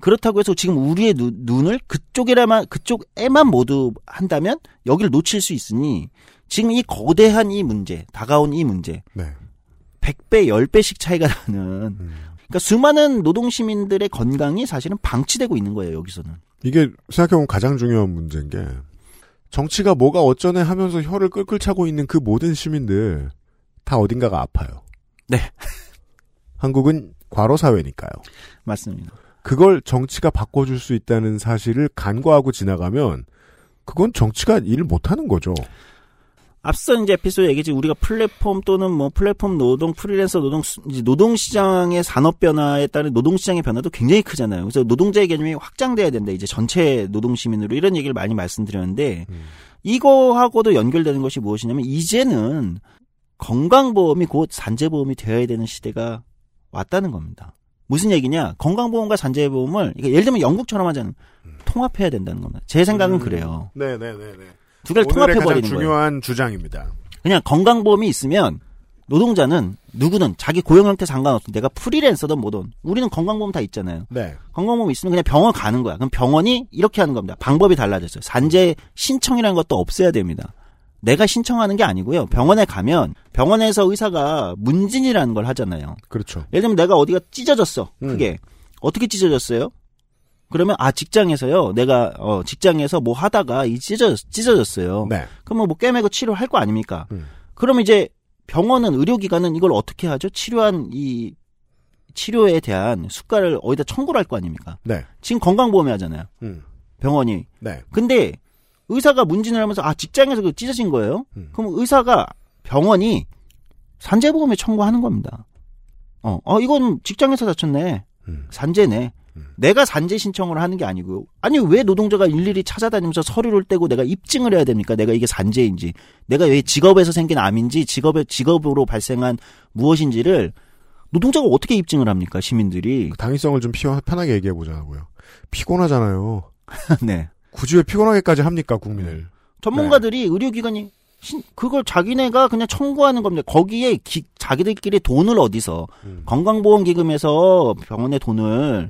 그렇다고 해서 지금 우리의 눈, 눈을 그쪽에만 그쪽에만 모두 한다면 여기를 놓칠 수 있으니 지금 이 거대한 이 문제, 다가온 이 문제, 네. 100배, 10배씩 차이가 나는 그러니까 수많은 노동 시민들의 건강이 사실은 방치되고 있는 거예요, 여기서는. 이게 생각해보면 가장 중요한 문제인 게 정치가 뭐가 어쩌네 하면서 혀를 끌끌 차고 있는 그 모든 시민들 다 어딘가가 아파요. 네. <laughs> 한국은 과로 사회니까요. 맞습니다. 그걸 정치가 바꿔줄 수 있다는 사실을 간과하고 지나가면 그건 정치가 일을 못하는 거죠. 앞서 이제 에피소드 얘기지 우리가 플랫폼 또는 뭐 플랫폼 노동 프리랜서 노동 노동 시장의 산업 변화에 따른 노동 시장의 변화도 굉장히 크잖아요. 그래서 노동자의 개념이 확장돼야 된다. 이제 전체 노동 시민으로 이런 얘기를 많이 말씀드렸는데 이거하고도 연결되는 것이 무엇이냐면 이제는 건강보험이 곧 산재보험이 되어야 되는 시대가 왔다는 겁니다. 무슨 얘기냐? 건강보험과 산재보험을 이게 예를 들면 영국처럼 하자면 통합해야 된다는 겁니다. 제 생각은 그래요. 네 네 네 네. 두 개를 통합해 버리는 거예요. 중요한 주장입니다. 그냥 건강보험이 있으면 노동자는 누구든 자기 고용 형태 상관없이 내가 프리랜서든 뭐든 우리는 건강보험 다 있잖아요. 네. 건강보험 있으면 그냥 병원 가는 거야. 그럼 병원이 이렇게 하는 겁니다. 방법이 달라졌어요. 산재 신청이라는 것도 없애야 됩니다. 내가 신청하는 게 아니고요. 병원에 가면 병원에서 의사가 문진이라는 걸 하잖아요. 그렇죠. 예를 들면 내가 어디가 찢어졌어. 음. 크게. 어떻게 찢어졌어요? 그러면 아 직장에서요. 내가 어 직장에서 뭐 하다가 이 찢어 찢어졌어요. 네. 그러면 뭐 꿰매고 치료할 거 아닙니까? 음. 그러면 이제 병원은 의료기관은 이걸 어떻게 하죠? 치료한 이 치료에 대한 수가를 어디다 청구를 할 거 아닙니까? 네. 지금 건강보험이 하잖아요. 음. 병원이. 네. 근데 의사가 문진을 하면서 아 직장에서 그 찢어진 거예요. 음. 그럼 의사가 병원이 산재보험에 청구하는 겁니다. 어, 어 이건 직장에서 다쳤네. 음. 산재네. 내가 산재 신청을 하는 게 아니고요. 아니 왜 노동자가 일일이 찾아다니면서 서류를 떼고 내가 입증을 해야 됩니까? 내가 이게 산재인지, 내가 왜 직업에서 생긴 암인지, 직업의 직업으로 발생한 무엇인지를 노동자가 어떻게 입증을 합니까? 시민들이. 당위성을 좀 피, 편하게 얘기해 보자고요. 피곤하잖아요. <laughs> 네. 굳이 왜 피곤하게까지 합니까 국민을? 전문가들이 의료기관이 신- 그걸 자기네가 그냥 청구하는 겁니다. 거기에 기- 자기들끼리 돈을 어디서 음. 건강보험기금에서 병원에 돈을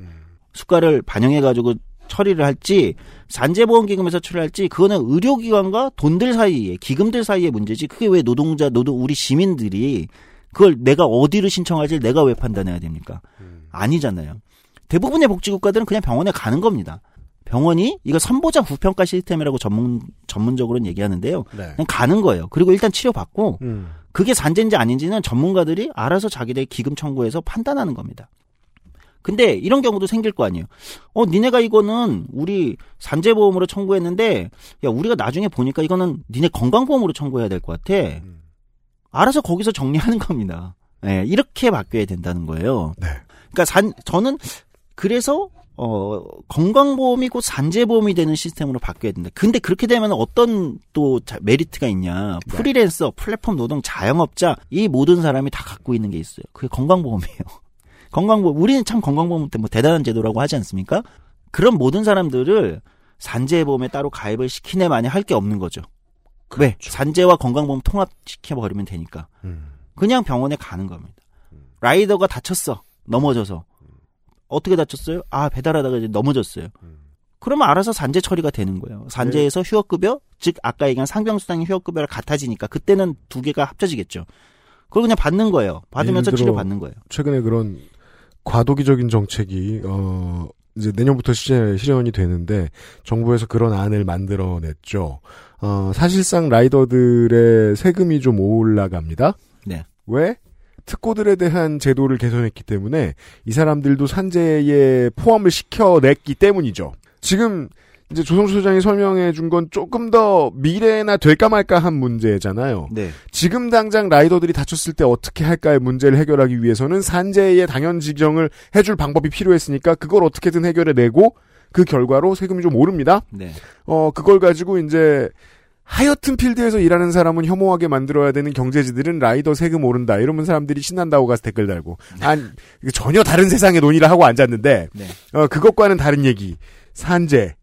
수가를 반영해 가지고 처리를 할지 산재보험기금에서 처리할지 그거는 의료기관과 돈들 사이에 기금들 사이의 문제지 그게 왜 노동자 노동 우리 시민들이 그걸 내가 어디를 신청할지 내가 왜 판단해야 됩니까? 아니잖아요. 대부분의 복지국가들은 그냥 병원에 가는 겁니다. 병원이 이거 선보장 후평가 시스템이라고 전문 전문적으로는 얘기하는데요. 네. 그냥 가는 거예요. 그리고 일단 치료 받고 음. 그게 산재인지 아닌지는 전문가들이 알아서 자기들 기금 청구해서 판단하는 겁니다. 근데 이런 경우도 생길 거 아니에요. 어, 니네가 이거는 우리 산재보험으로 청구했는데, 야, 우리가 나중에 보니까 이거는 니네 건강보험으로 청구해야 될 것 같아. 알아서 거기서 정리하는 겁니다. 예, 이렇게 바뀌어야 된다는 거예요. 네. 그러니까 산, 저는 그래서 어, 건강보험이 곧 산재보험이 되는 시스템으로 바뀌어야 된다. 근데 그렇게 되면 어떤 또 자- 메리트가 있냐. 프리랜서, 플랫폼 노동, 자영업자, 이 모든 사람이 다 갖고 있는 게 있어요. 그게 건강보험이에요. 건강보험, 우리는 참 건강보험 때뭐 대단한 제도라고 하지 않습니까? 그런 모든 사람들을 산재보험에 따로 가입을 시키네 많이 할 게 없는 거죠. 왜? 산재와 건강보험 통합시켜 버리면 되니까. 음. 그냥 병원에 가는 겁니다. 라이더가 다쳤어. 넘어져서. 어떻게 다쳤어요? 아, 배달하다가 이제 넘어졌어요. 그러면 알아서 산재 처리가 되는 거예요. 산재에서 휴업급여, 즉, 아까 얘기한 상병수당의 휴업급여랑 같아지니까 그때는 두 개가 합쳐지겠죠. 그걸 그냥 받는 거예요. 받으면서 치료 받는 거예요. 최근에 그런 과도기적인 정책이 어 이제 내년부터 시, 실현이 되는데 정부에서 그런 안을 만들어냈죠. 어 사실상 라이더들의 세금이 좀 올라갑니다. 네. 왜? 특고들에 대한 제도를 개선했기 때문에 이 사람들도 산재에 포함을 시켜냈기 때문이죠. 지금 이제 조성수 소장이 설명해 준 건 조금 더 미래나 될까 말까 한 문제잖아요. 네. 지금 당장 라이더들이 다쳤을 때 어떻게 할까의 문제를 해결하기 위해서는 산재의 당연 지정을 해줄 방법이 필요했으니까 그걸 어떻게든 해결해 내고 그 결과로 세금이 좀 오릅니다. 네. 어, 그걸 가지고 이제 하여튼 필드에서 일하는 사람은 혐오하게 만들어야 되는 경제지들은 라이더 세금 오른다. 이러면 사람들이 신난다고 가서 댓글 달고. 아니, 이거 전혀 다른 세상의 논의를 하고 앉았는데, 네. 어, 그것과는 다른 얘기. 산재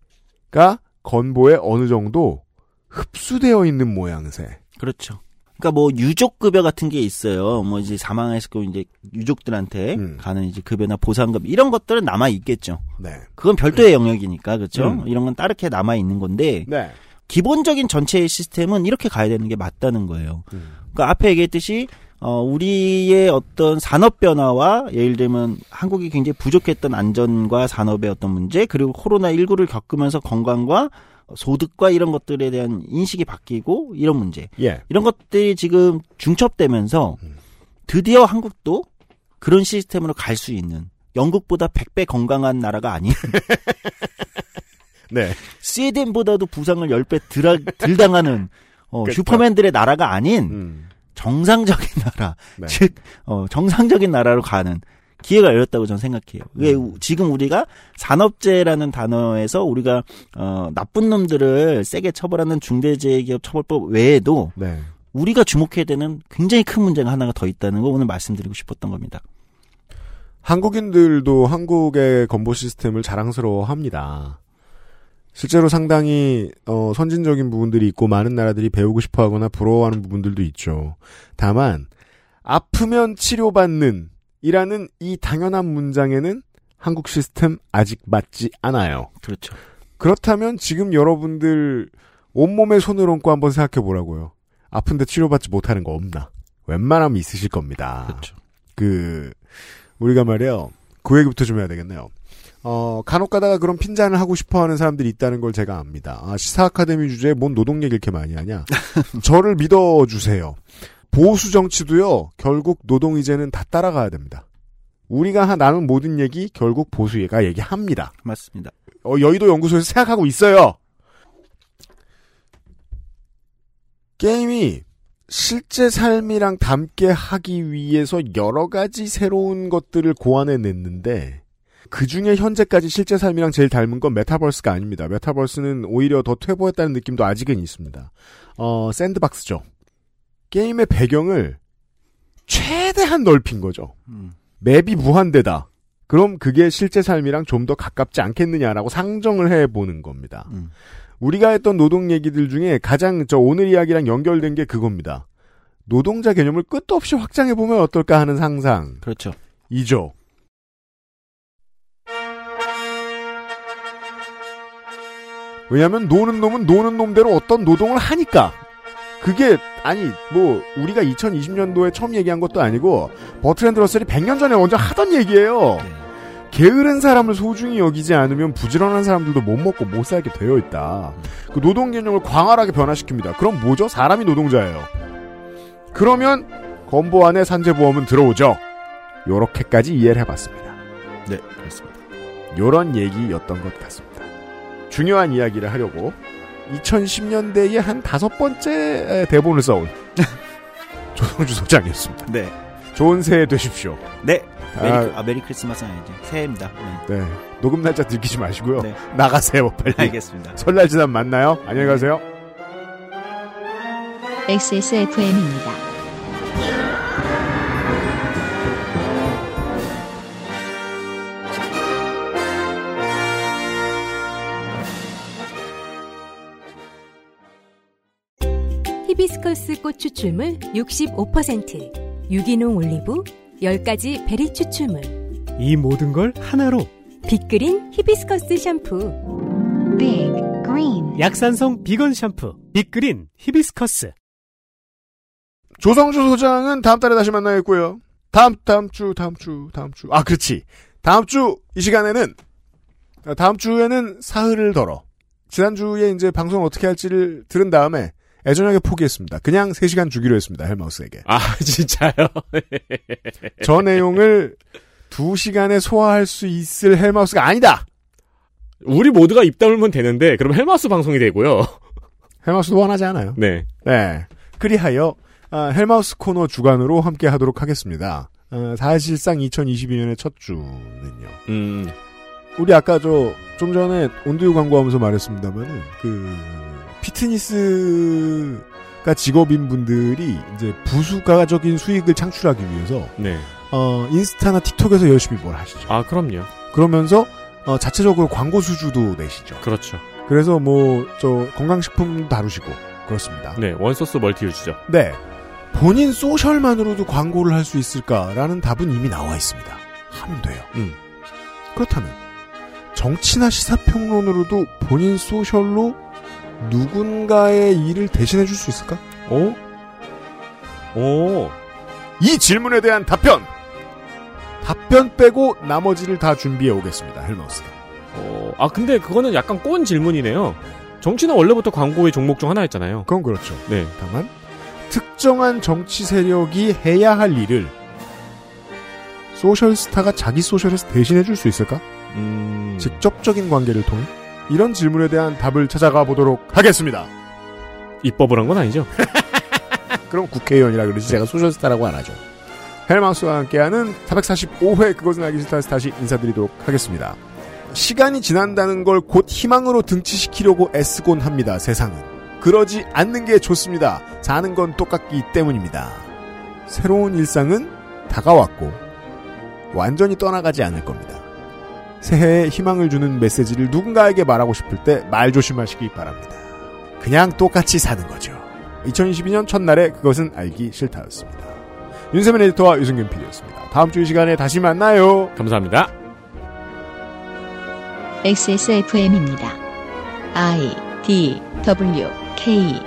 가 건보에 어느 정도 흡수되어 있는 모양새. 그렇죠. 그러니까 뭐 유족 급여 같은 게 있어요. 뭐 이제 사망했을 경우 이제 유족들한테 음. 가는 이제 급여나 보상급 이런 것들은 남아 있겠죠. 네. 그건 별도의 영역이니까 그렇죠. 음. 이런 건 따르게 남아 있는 건데 네. 기본적인 전체의 시스템은 이렇게 가야 되는 게 맞다는 거예요. 음. 그러니까 앞에 얘기했듯이 어 우리의 어떤 산업 변화와 예를 들면 한국이 굉장히 부족했던 안전과 산업의 어떤 문제 그리고 코로나 19를 겪으면서 건강과 소득과 이런 것들에 대한 인식이 바뀌고 이런 문제 예. 이런 것들이 지금 중첩되면서 음. 드디어 한국도 그런 시스템으로 갈 수 있는 영국보다 100배 건강한 나라가 아닌 <laughs> 네. 스웨덴보다도 부상을 10배 덜, 덜 당하는 어, 그쵸. 슈퍼맨들의 나라가 아닌 음. 정상적인 나라, 네. 즉 어, 정상적인 나라로 가는 기회가 열렸다고 저는 생각해요. 이게 음. 우- 지금 우리가 산업재해라는 단어에서 우리가 어, 나쁜 놈들을 세게 처벌하는 중대재해기업 처벌법 외에도 네. 우리가 주목해야 되는 굉장히 큰 문제가 하나가 더 있다는 거 오늘 말씀드리고 싶었던 겁니다. 한국인들도 한국의 건보 시스템을 자랑스러워합니다. 실제로 상당히 어, 선진적인 부분들이 있고 많은 나라들이 배우고 싶어하거나 부러워하는 부분들도 있죠. 다만 아프면 치료받는 이라는 이 당연한 문장에는 한국 시스템 아직 맞지 않아요. 그렇죠. 그렇다면 지금 여러분들 온몸에 손을 얹고 한번 생각해 보라고요. 아픈데 치료받지 못하는 거 없나? 웬만하면 있으실 겁니다. 그렇죠. 그 우리가 말이요. 그 얘기부터 좀 해야 되겠네요. 어, 간혹 가다가 그런 핀잔을 하고 싶어 하는 사람들이 있다는 걸 제가 압니다. 아, 시사 아카데미 주제에 뭔 노동 얘기 이렇게 많이 하냐? <laughs> 저를 믿어 주세요. 보수 정치도요. 결국 노동 이제는 다 따라가야 됩니다. 우리가 하- 나눈 모든 얘기 결국 보수가 얘기합니다. 맞습니다. 어, 여의도 연구소에서 생각하고 있어요. 게임이 실제 삶이랑 닮게 하기 위해서 여러 가지 새로운 것들을 고안해 냈는데 그 중에 현재까지 실제 삶이랑 제일 닮은 건 메타버스가 아닙니다. 메타버스는 오히려 더 퇴보했다는 느낌도 아직은 있습니다. 어, 샌드박스죠. 게임의 배경을 최대한 넓힌 거죠. 음. 맵이 무한대다. 그럼 그게 실제 삶이랑 좀 더 가깝지 않겠느냐라고 상정을 해보는 겁니다. 음. 우리가 했던 노동 얘기들 중에 가장 저 오늘 이야기랑 연결된 게 그겁니다. 노동자 개념을 끝도 없이 확장해보면 어떨까 하는 상상. 그렇죠. 이죠. 왜냐하면 노는 놈은 노는 놈대로 어떤 노동을 하니까. 그게 아니 뭐 우리가 2020년도에 처음 얘기한 것도 아니고 버트랜드 러셀이 100년 전에 먼저 하던 얘기예요. 네. 게으른 사람을 소중히 여기지 않으면 부지런한 사람들도 못 먹고 못 살게 되어 있다. 그 노동 개념을 광활하게 변화시킵니다. 그럼 뭐죠? 사람이 노동자예요. 그러면 건보 안에 산재보험은 들어오죠. 요렇게까지 이해를 해봤습니다. 네, 그렇습니다. 요런 얘기였던 것 같습니다. 중요한 이야기를 하려고 2010년대에 한 다섯 번째 대본을 써온 <laughs> 조성주 소장이었습니다. 네. 좋은 새해 되십시오. 네. Merry, 아. 아, Merry Christmas는 아니죠. 새해입니다. 네. 네. 녹음 날짜 들키지 마시고요. 네. 나가세요, 빨리. 알겠습니다. 설날 지난 만나요. 안녕히 가세요. XSFM입니다. 히비스커스 꽃 추출물 65%, 유기농 올리브, 10가지 베리 추출물, 이 모든 걸 하나로 빅그린 히비스커스 샴푸. Big Green 약산성 비건 샴푸 빅그린 히비스커스 조성주 소장은 다음 달에 다시 만나겠고요. 다음 다음 주 다음 주 다음 주. 아 그렇지. 다음 주 이 시간에는 아, 다음 주에는 사흘을 덜어. 지난 주에 이제 방송 어떻게 할지를 들은 다음에 애절하게 포기했습니다. 그냥 3시간 주기로 했습니다. 헬마우스에게. 아, <laughs> 진짜요? <laughs> 저 내용을 2시간에 소화할 수 있을 헬마우스가 아니다. 우리 모두가 입 다물면 되는데, 그럼 헬마우스 방송이 되고요. <laughs> 헬마우스도 원하지 않아요. 네. 네. 그리하여 아, 헬마우스 코너 주간으로 함께 하도록 하겠습니다. 어, 사실상 2022년의 첫 주는요. 음, 우리 아까 저 좀 전에 온두유 광고하면서 말했습니다만은 그 피트니스가 직업인 분들이 이제 부수가적인 수익을 창출하기 위해서 네. 어 인스타나 틱톡에서 열심히 뭘 하시죠. 아, 그럼요. 그러면서 어, 자체적으로 광고 수주도 내시죠. 그렇죠. 그래서 뭐 저 건강식품 다루시고 그렇습니다. 네, one source multi use죠. 네. 본인 소셜만으로도 광고를 할 수 있을까라는 답은 이미 나와 있습니다. 하면 돼요. 음. 그렇다면 정치나 시사평론으로도 본인 소셜로 누군가의 일을 대신해 줄 수 있을까? 오? 오. 이 질문에 대한 답변! 답변 빼고 나머지를 다 준비해 오겠습니다. 헬마우스가. 어, 아, 근데 그거는 약간 꼰 질문이네요. 정치는 원래부터 광고의 종목 중 하나였잖아요. 그건 그렇죠. 네. 다만 특정한 정치 세력이 해야 할 일을 소셜 스타가 자기 소셜에서 대신해 줄 수 있을까? 음. 직접적인 관계를 통해 이런 질문에 대한 답을 찾아가 보도록 하겠습니다. 입법을 한 건 아니죠? <laughs> 그럼 국회의원이라 그러지 제가 소셜 스타라고 안 하죠. 헬마우스와 함께하는 445회 그것은 알기 싫다에서 다시 인사드리도록 하겠습니다. 시간이 지난다는 걸 곧 희망으로 등치시키려고 애쓰곤 합니다. 세상은. 그러지 않는 게 좋습니다. 사는 건 똑같기 때문입니다. 새로운 일상은 다가왔고 완전히 떠나가지 않을 겁니다. 새해에 희망을 주는 메시지를 누군가에게 말하고 싶을 때 말 조심하시기 바랍니다. 그냥 똑같이 사는 거죠. 2022년 첫날에 그것은 알기 싫다였습니다. 윤세민 에디터와 유승균 PD였습니다. 다음 주 이 시간에 다시 만나요. 감사합니다. XSFM입니다. I D W K